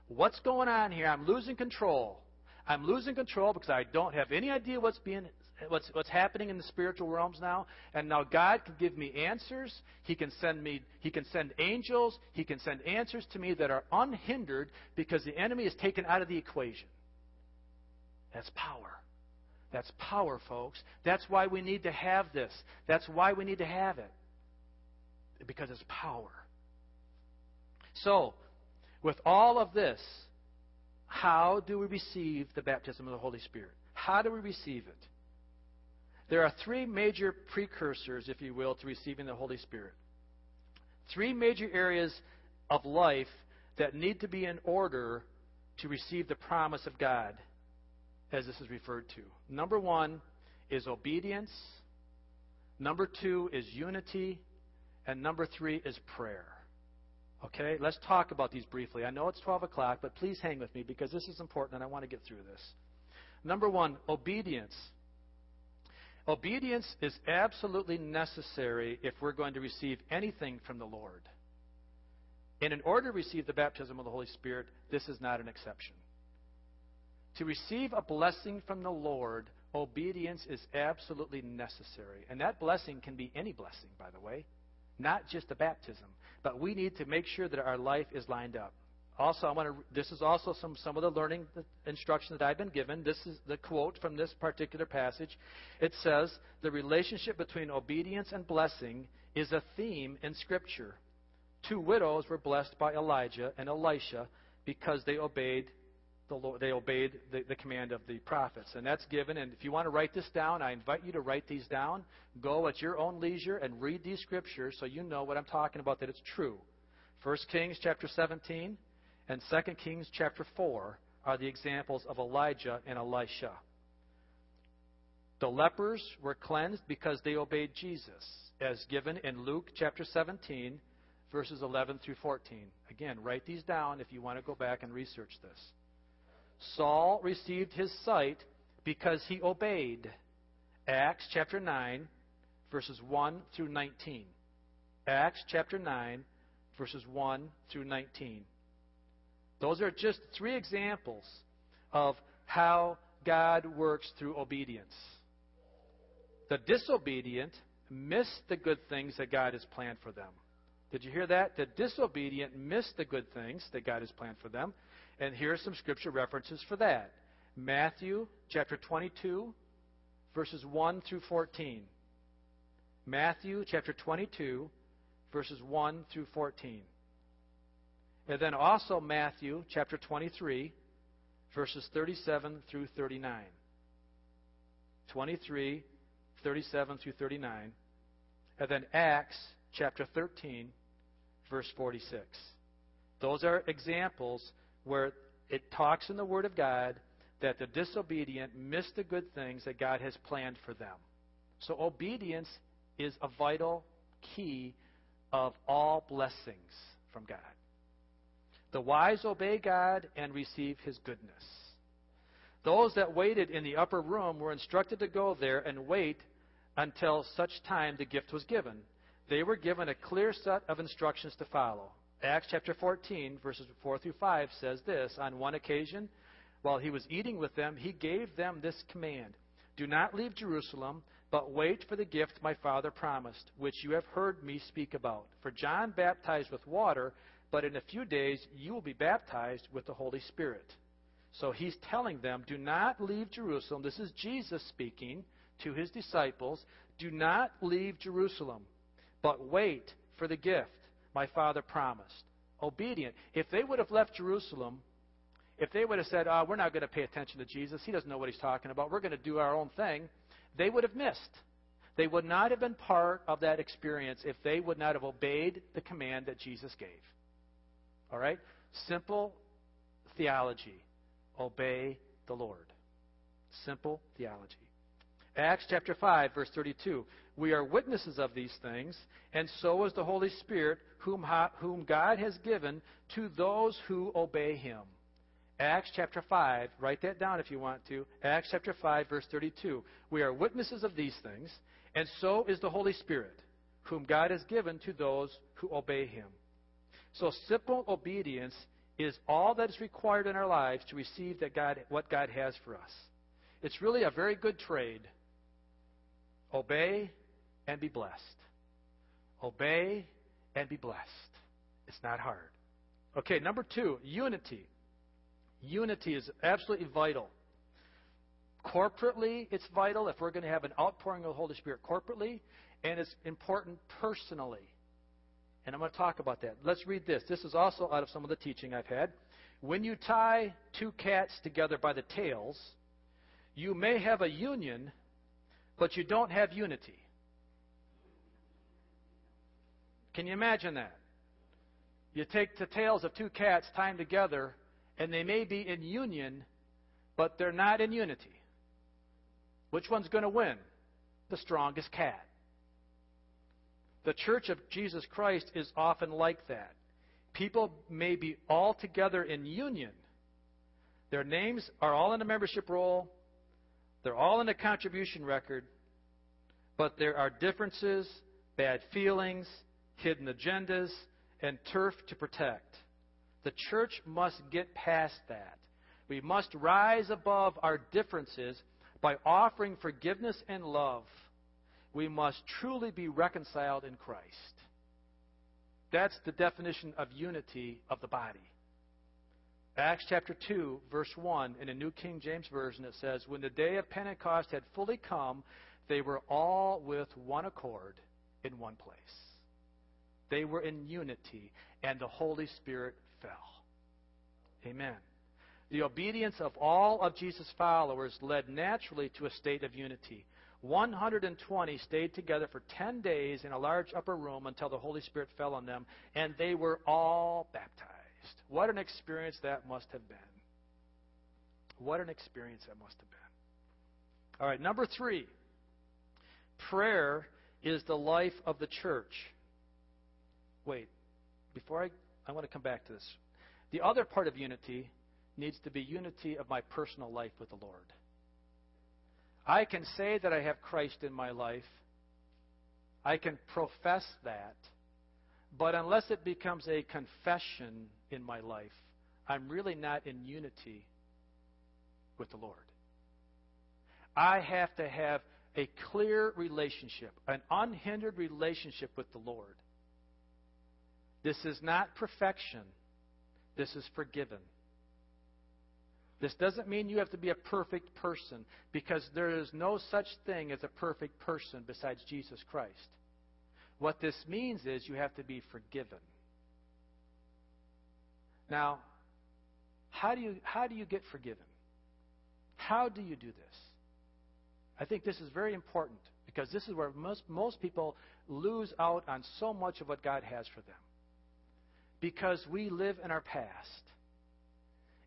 What's going on here? I'm losing control. I'm losing control because I don't have any idea what's being what's what's happening in the spiritual realms now. And now God can give me answers. He can send me he can send angels. He can send answers to me that are unhindered because the enemy is taken out of the equation. That's power. That's power, folks. That's why we need to have this. That's why we need to have it. Because it's power. So, with all of this, how do we receive the baptism of the Holy Spirit? How do we receive it? There are three major precursors, if you will, to receiving the Holy Spirit. Three major areas of life that need to be in order to receive the promise of God, as this is referred to. Number one is obedience. Number two is unity. And number three is prayer. Okay, let's talk about these briefly. I know it's 12 o'clock, but please hang with me because this is important and I want to get through this. Number one, obedience. Obedience is absolutely necessary if we're going to receive anything from the Lord. And in order to receive the baptism of the Holy Spirit, this is not an exception. To receive a blessing from the Lord, obedience is absolutely necessary. And that blessing can be any blessing, by the way, not just a baptism. But we need to make sure that our life is lined up. Also, I want to. This is also some some of the learning instruction that I've been given. This is the quote from this particular passage. It says the relationship between obedience and blessing is a theme in Scripture. Two widows were blessed by Elijah and Elisha because they obeyed the Lord, they obeyed the, the command of the prophets. And that's given. And if you want to write this down, I invite you to write these down. Go at your own leisure and read these scriptures so you know what I'm talking about, that it's true. 1 Kings chapter 17 and 2 Kings chapter 4 are the examples of Elijah and Elisha. The lepers were cleansed because they obeyed Jesus, as given in Luke chapter 17, verses 11 through 14. Again, write these down if you want to go back and research this. Saul received his sight because he obeyed. Acts chapter 9, verses 1 through 19. Acts chapter 9, verses 1 through 19. Those are just three examples of how God works through obedience. The disobedient miss the good things that God has planned for them. Did you hear that? The disobedient miss the good things that God has planned for them. And here are some scripture references for that. Matthew chapter 22, verses 1 through 14. Matthew chapter 22, verses 1 through 14. And then also Matthew chapter 23, verses 37 through 39. 23, 37 through 39. And then Acts chapter 13, verse 46. Those are examples where it talks in the Word of God that the disobedient miss the good things that God has planned for them. So obedience is a vital key of all blessings from God. The wise obey God and receive his goodness. Those that waited in the upper room were instructed to go there and wait until such time the gift was given. They were given a clear set of instructions to follow. Acts chapter 14, verses 4 through 5 says this On one occasion, while he was eating with them, he gave them this command Do not leave Jerusalem, but wait for the gift my Father promised, which you have heard me speak about. For John baptized with water, but in a few days you will be baptized with the Holy Spirit. So he's telling them, Do not leave Jerusalem. This is Jesus speaking to his disciples. Do not leave Jerusalem, but wait for the gift my Father promised. Obedient. If they would have left Jerusalem, if they would have said, oh, we're not going to pay attention to Jesus, he doesn't know what he's talking about, we're going to do our own thing, they would have missed. They would not have been part of that experience if they would not have obeyed the command that Jesus gave. All right? Simple theology. Obey the Lord. Simple theology. Acts chapter 5, verse 32. We are witnesses of these things, and so is the Holy Spirit, whom, whom God has given to those who obey him. Acts chapter 5, write that down if you want to. Acts chapter 5, verse 32. We are witnesses of these things, and so is the Holy Spirit, whom God has given to those who obey him. So simple obedience is all that is required in our lives to receive that God, what God has for us. It's really a very good trade. Obey and be blessed. Obey and be blessed. It's not hard. Okay, number two, unity. Unity is absolutely vital. Corporately, it's vital if we're going to have an outpouring of the Holy Spirit corporately, and it's important personally. And I'm going to talk about that. Let's read this. This is also out of some of the teaching I've had. When you tie two cats together by the tails, you may have a union, but you don't have unity. Can you imagine that? You take the tails of two cats, tied together, and they may be in union, but they're not in unity. Which one's going to win? The strongest cat. The church of Jesus Christ is often like that. People may be all together in union. Their names are all in a membership roll, they're all in the contribution record, but there are differences, bad feelings, hidden agendas, and turf to protect. The church must get past that. We must rise above our differences by offering forgiveness and love. We must truly be reconciled in Christ. That's the definition of unity of the body. Acts chapter 2, verse 1, in a New King James Version, it says, When the day of Pentecost had fully come, they were all with one accord in one place. They were in unity, and the Holy Spirit fell. Amen. The obedience of all of Jesus' followers led naturally to a state of unity. 120 stayed together for 10 days in a large upper room until the Holy Spirit fell on them, and they were all baptized. What an experience that must have been. What an experience that must have been. All right, number three prayer is the life of the church. Wait, before I, I want to come back to this. The other part of unity needs to be unity of my personal life with the Lord. I can say that I have Christ in my life. I can profess that. But unless it becomes a confession in my life, I'm really not in unity with the Lord. I have to have a clear relationship, an unhindered relationship with the Lord. This is not perfection. This is forgiven. This doesn't mean you have to be a perfect person because there is no such thing as a perfect person besides Jesus Christ. What this means is you have to be forgiven. Now, how do you, how do you get forgiven? How do you do this? I think this is very important because this is where most, most people lose out on so much of what God has for them. Because we live in our past.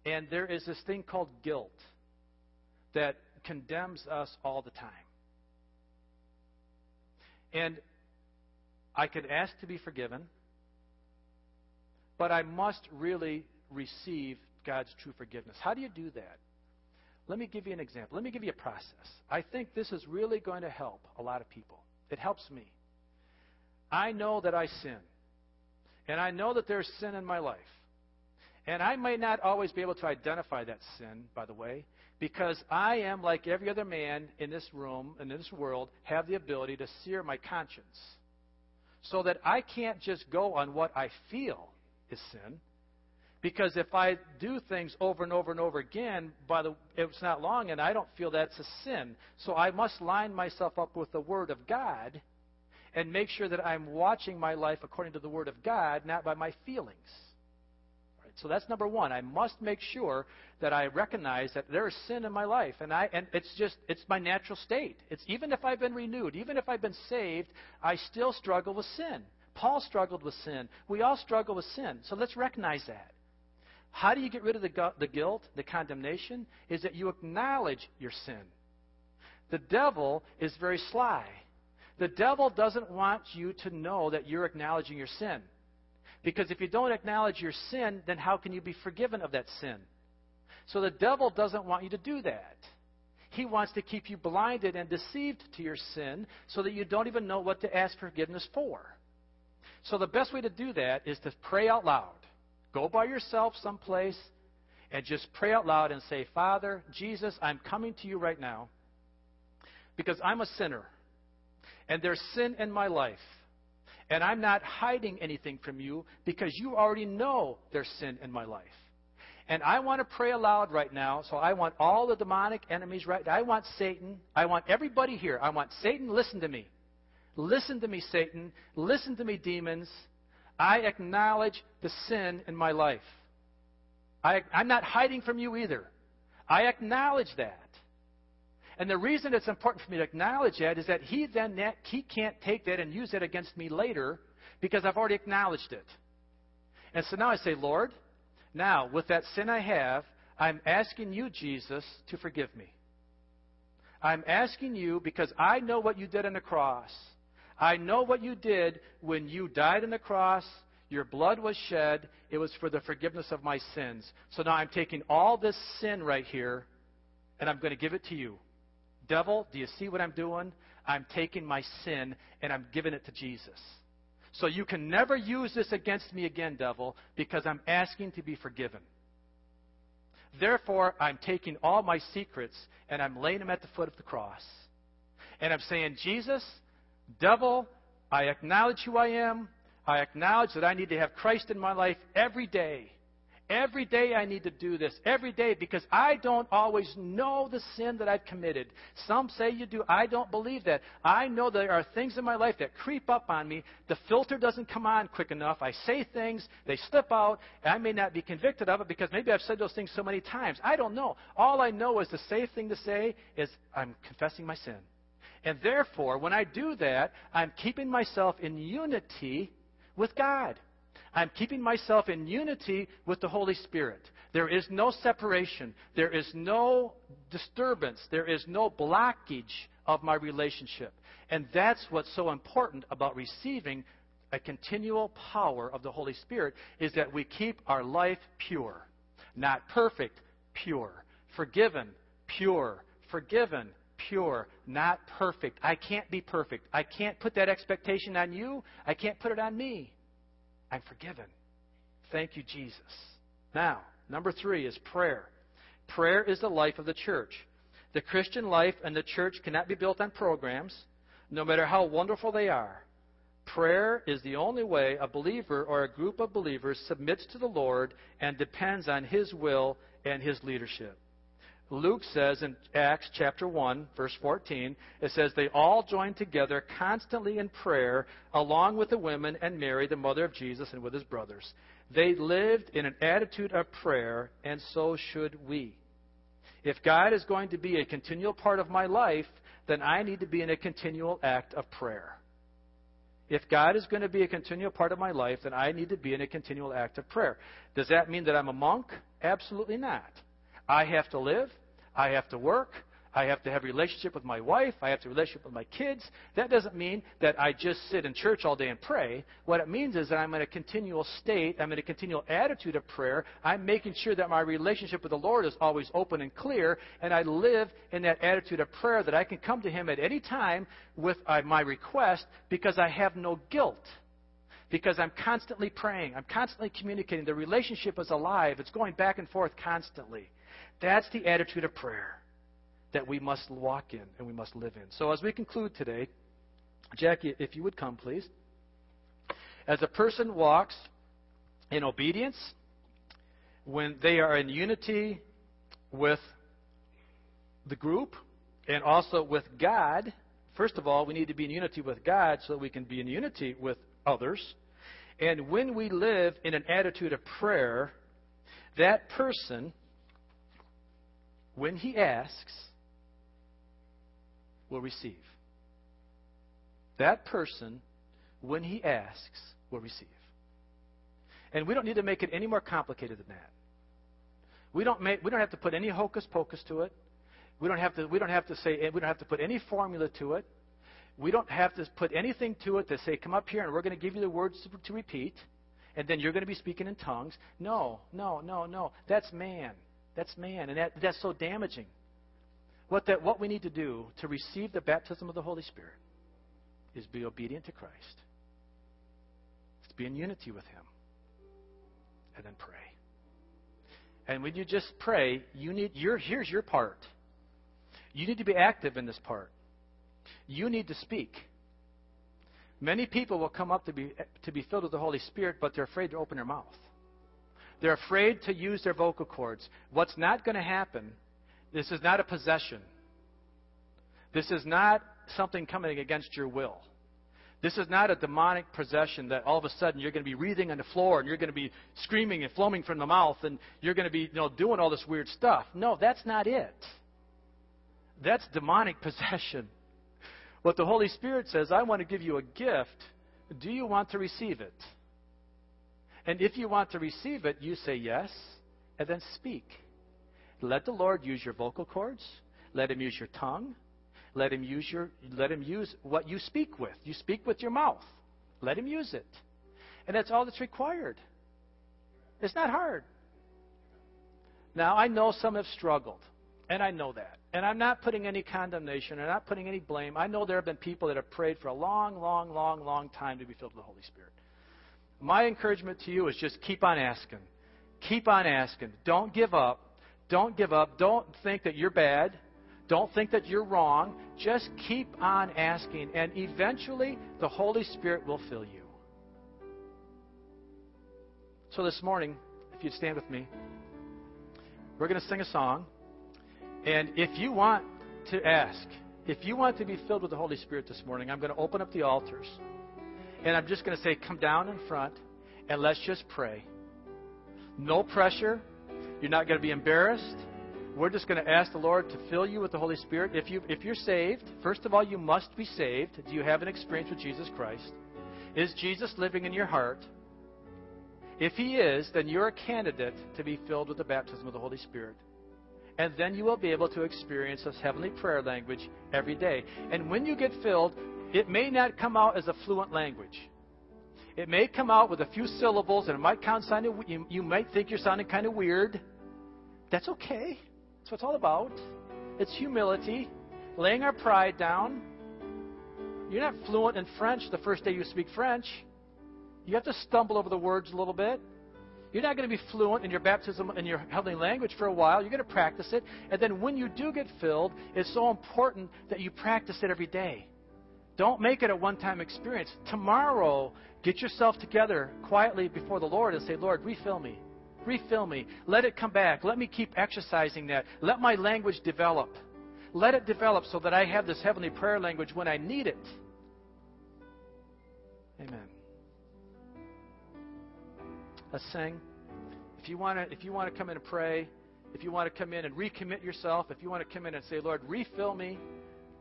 And there is this thing called guilt that condemns us all the time. And I could ask to be forgiven, but I must really receive God's true forgiveness. How do you do that? Let me give you an example. Let me give you a process. I think this is really going to help a lot of people. It helps me. I know that I sin. And I know that there's sin in my life. And I may not always be able to identify that sin, by the way, because I am, like every other man in this room and in this world, have the ability to sear my conscience. So that I can't just go on what I feel is sin. Because if I do things over and over and over again, by the it's not long and I don't feel that's a sin. So I must line myself up with the Word of God and make sure that I'm watching my life according to the Word of God, not by my feelings. So that's number one. I must make sure that I recognize that there is sin in my life, and I and it's just it's my natural state. It's even if I've been renewed, even if I've been saved, I still struggle with sin. Paul struggled with sin. We all struggle with sin. So let's recognize that. How do you get rid of the, the guilt, the condemnation? Is that you acknowledge your sin. The devil is very sly. The devil doesn't want you to know that you're acknowledging your sin. Because if you don't acknowledge your sin, then how can you be forgiven of that sin? So the devil doesn't want you to do that. He wants to keep you blinded and deceived to your sin so that you don't even know what to ask forgiveness for. So the best way to do that is to pray out loud. Go by yourself someplace and just pray out loud and say, Father, Jesus, I'm coming to you right now because I'm a sinner and there's sin in my life. And I'm not hiding anything from you because you already know there's sin in my life. And I want to pray aloud right now. So I want all the demonic enemies right I want Satan. I want everybody here. I want Satan, listen to me. Listen to me, Satan. Listen to me, demons. I acknowledge the sin in my life. I, I'm not hiding from you either. I acknowledge that. And the reason it's important for me to acknowledge that is that he then that, he can't take that and use it against me later because I've already acknowledged it. And so now I say, Lord, now with that sin I have, I'm asking you, Jesus, to forgive me. I'm asking you because I know what you did on the cross. I know what you did when you died on the cross. Your blood was shed. It was for the forgiveness of my sins. So now I'm taking all this sin right here and I'm going to give it to you. Devil, do you see what I'm doing? I'm taking my sin and I'm giving it to Jesus. So you can never use this against me again, devil, because I'm asking to be forgiven. Therefore, I'm taking all my secrets and I'm laying them at the foot of the cross. And I'm saying, Jesus, devil, I acknowledge who I am. I acknowledge that I need to have Christ in my life every day. Every day I need to do this. Every day because I don't always know the sin that I've committed. Some say you do. I don't believe that. I know there are things in my life that creep up on me. The filter doesn't come on quick enough. I say things, they slip out, and I may not be convicted of it because maybe I've said those things so many times. I don't know. All I know is the safe thing to say is I'm confessing my sin. And therefore, when I do that, I'm keeping myself in unity with God. I'm keeping myself in unity with the Holy Spirit. There is no separation. There is no disturbance. There is no blockage of my relationship. And that's what's so important about receiving a continual power of the Holy Spirit is that we keep our life pure. Not perfect, pure. Forgiven, pure. Forgiven, pure. Not perfect. I can't be perfect. I can't put that expectation on you. I can't put it on me. I'm forgiven. Thank you, Jesus. Now, number three is prayer. Prayer is the life of the church. The Christian life and the church cannot be built on programs, no matter how wonderful they are. Prayer is the only way a believer or a group of believers submits to the Lord and depends on His will and His leadership. Luke says in Acts chapter 1, verse 14, it says, They all joined together constantly in prayer, along with the women and Mary, the mother of Jesus, and with his brothers. They lived in an attitude of prayer, and so should we. If God is going to be a continual part of my life, then I need to be in a continual act of prayer. If God is going to be a continual part of my life, then I need to be in a continual act of prayer. Does that mean that I'm a monk? Absolutely not. I have to live. I have to work. I have to have a relationship with my wife. I have to have a relationship with my kids. That doesn't mean that I just sit in church all day and pray. What it means is that I'm in a continual state, I'm in a continual attitude of prayer. I'm making sure that my relationship with the Lord is always open and clear, and I live in that attitude of prayer that I can come to Him at any time with uh, my request because I have no guilt. Because I'm constantly praying, I'm constantly communicating. The relationship is alive, it's going back and forth constantly. That's the attitude of prayer that we must walk in and we must live in. So, as we conclude today, Jackie, if you would come, please. As a person walks in obedience, when they are in unity with the group and also with God, first of all, we need to be in unity with God so that we can be in unity with others. And when we live in an attitude of prayer, that person, when he asks, will receive. That person, when he asks, will receive. And we don't need to make it any more complicated than that. We don't, make, we don't have to put any hocus pocus to it. We don't have to, we don't have to say, we don't have to put any formula to it. We don't have to put anything to it to say, come up here and we're going to give you the words to, to repeat, and then you're going to be speaking in tongues. No, no, no, no. That's man. That's man. And that, that's so damaging. What, that, what we need to do to receive the baptism of the Holy Spirit is be obedient to Christ. It's be in unity with Him. And then pray. And when you just pray, you need your here's your part. You need to be active in this part. You need to speak. Many people will come up to be to be filled with the Holy Spirit, but they're afraid to open their mouth. They're afraid to use their vocal cords. What's not going to happen this is not a possession. This is not something coming against your will. This is not a demonic possession that all of a sudden you're going to be wreathing on the floor and you're going to be screaming and foaming from the mouth and you're going to be you know, doing all this weird stuff. No, that's not it. That's demonic *laughs* possession. What the Holy Spirit says, I want to give you a gift. Do you want to receive it? And if you want to receive it, you say yes, and then speak. Let the Lord use your vocal cords. Let Him use your tongue. Let Him use your. Let Him use what you speak with. You speak with your mouth. Let Him use it, and that's all that's required. It's not hard. Now I know some have struggled, and I know that. And I'm not putting any condemnation. I'm not putting any blame. I know there have been people that have prayed for a long, long, long, long time to be filled with the Holy Spirit. My encouragement to you is just keep on asking. Keep on asking. Don't give up. Don't give up. Don't think that you're bad. Don't think that you're wrong. Just keep on asking, and eventually the Holy Spirit will fill you. So this morning, if you'd stand with me, we're going to sing a song. And if you want to ask, if you want to be filled with the Holy Spirit this morning, I'm going to open up the altars. And I'm just going to say, come down in front and let's just pray. No pressure. You're not going to be embarrassed. We're just going to ask the Lord to fill you with the Holy Spirit. If, you, if you're saved, first of all, you must be saved. Do you have an experience with Jesus Christ? Is Jesus living in your heart? If He is, then you're a candidate to be filled with the baptism of the Holy Spirit. And then you will be able to experience this heavenly prayer language every day. And when you get filled, it may not come out as a fluent language. It may come out with a few syllables, and it might sound you, you might think you're sounding kind of weird. That's okay. That's what it's all about. It's humility, laying our pride down. You're not fluent in French the first day you speak French. You have to stumble over the words a little bit. You're not going to be fluent in your baptism in your heavenly language for a while. You're going to practice it. And then when you do get filled, it's so important that you practice it every day. Don't make it a one time experience. Tomorrow, get yourself together quietly before the Lord and say, Lord, refill me. Refill me. Let it come back. Let me keep exercising that. Let my language develop. Let it develop so that I have this heavenly prayer language when I need it. Amen. Let's sing. If you want to, if you want to come in and pray, if you want to come in and recommit yourself, if you want to come in and say, Lord, refill me,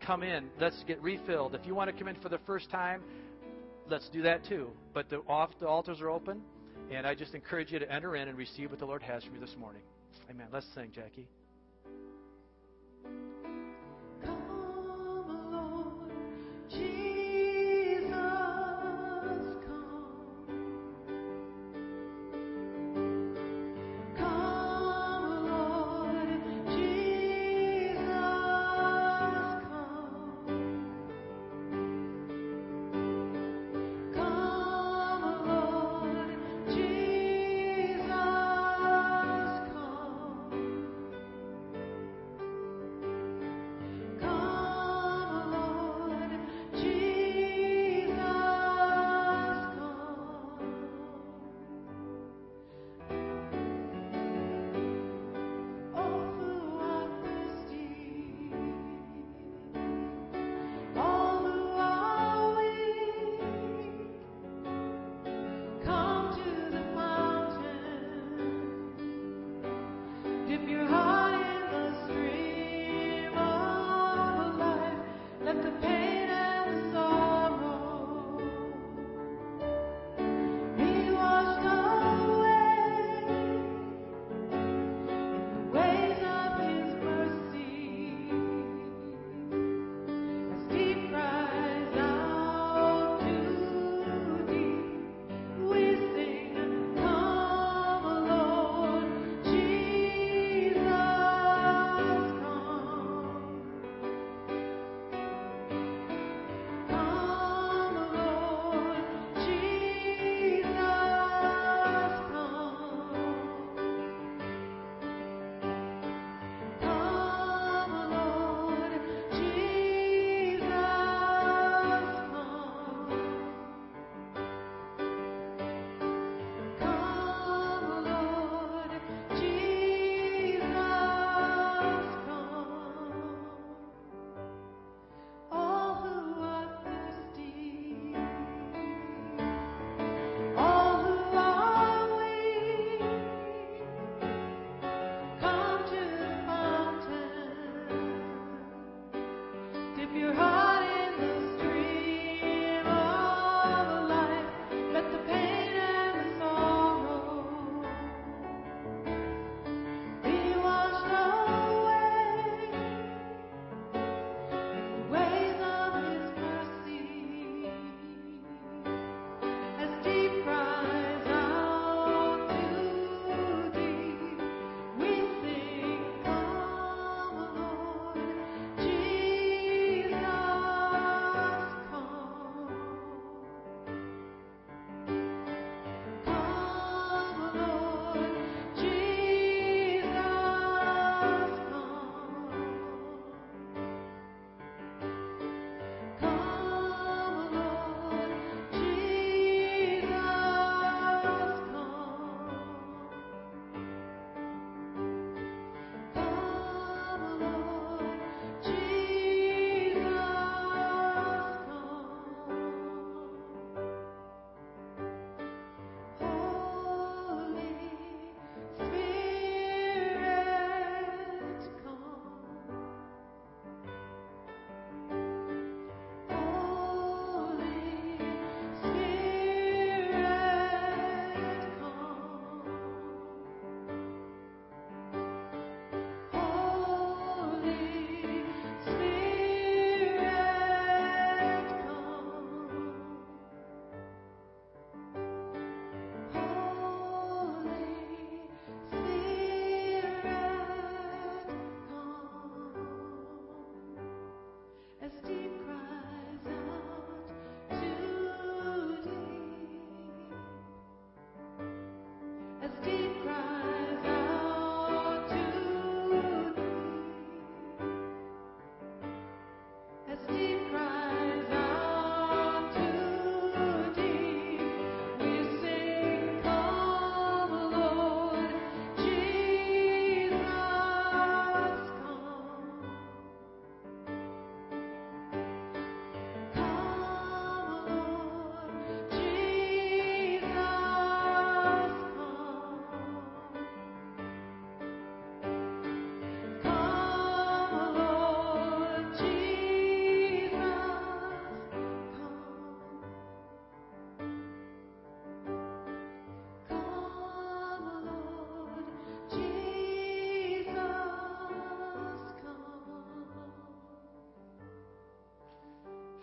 come in. Let's get refilled. If you want to come in for the first time, let's do that too. But the, off, the altars are open, and I just encourage you to enter in and receive what the Lord has for you this morning. Amen. Let's sing, Jackie.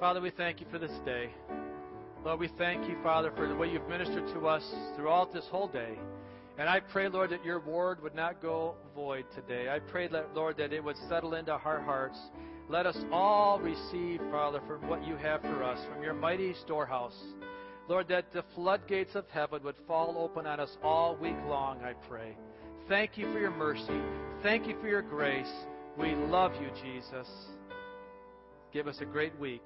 Father, we thank you for this day. Lord, we thank you, Father, for the way you've ministered to us throughout this whole day. And I pray, Lord, that your word would not go void today. I pray, that, Lord, that it would settle into our hearts. Let us all receive, Father, from what you have for us, from your mighty storehouse. Lord, that the floodgates of heaven would fall open on us all week long, I pray. Thank you for your mercy. Thank you for your grace. We love you, Jesus. Give us a great week.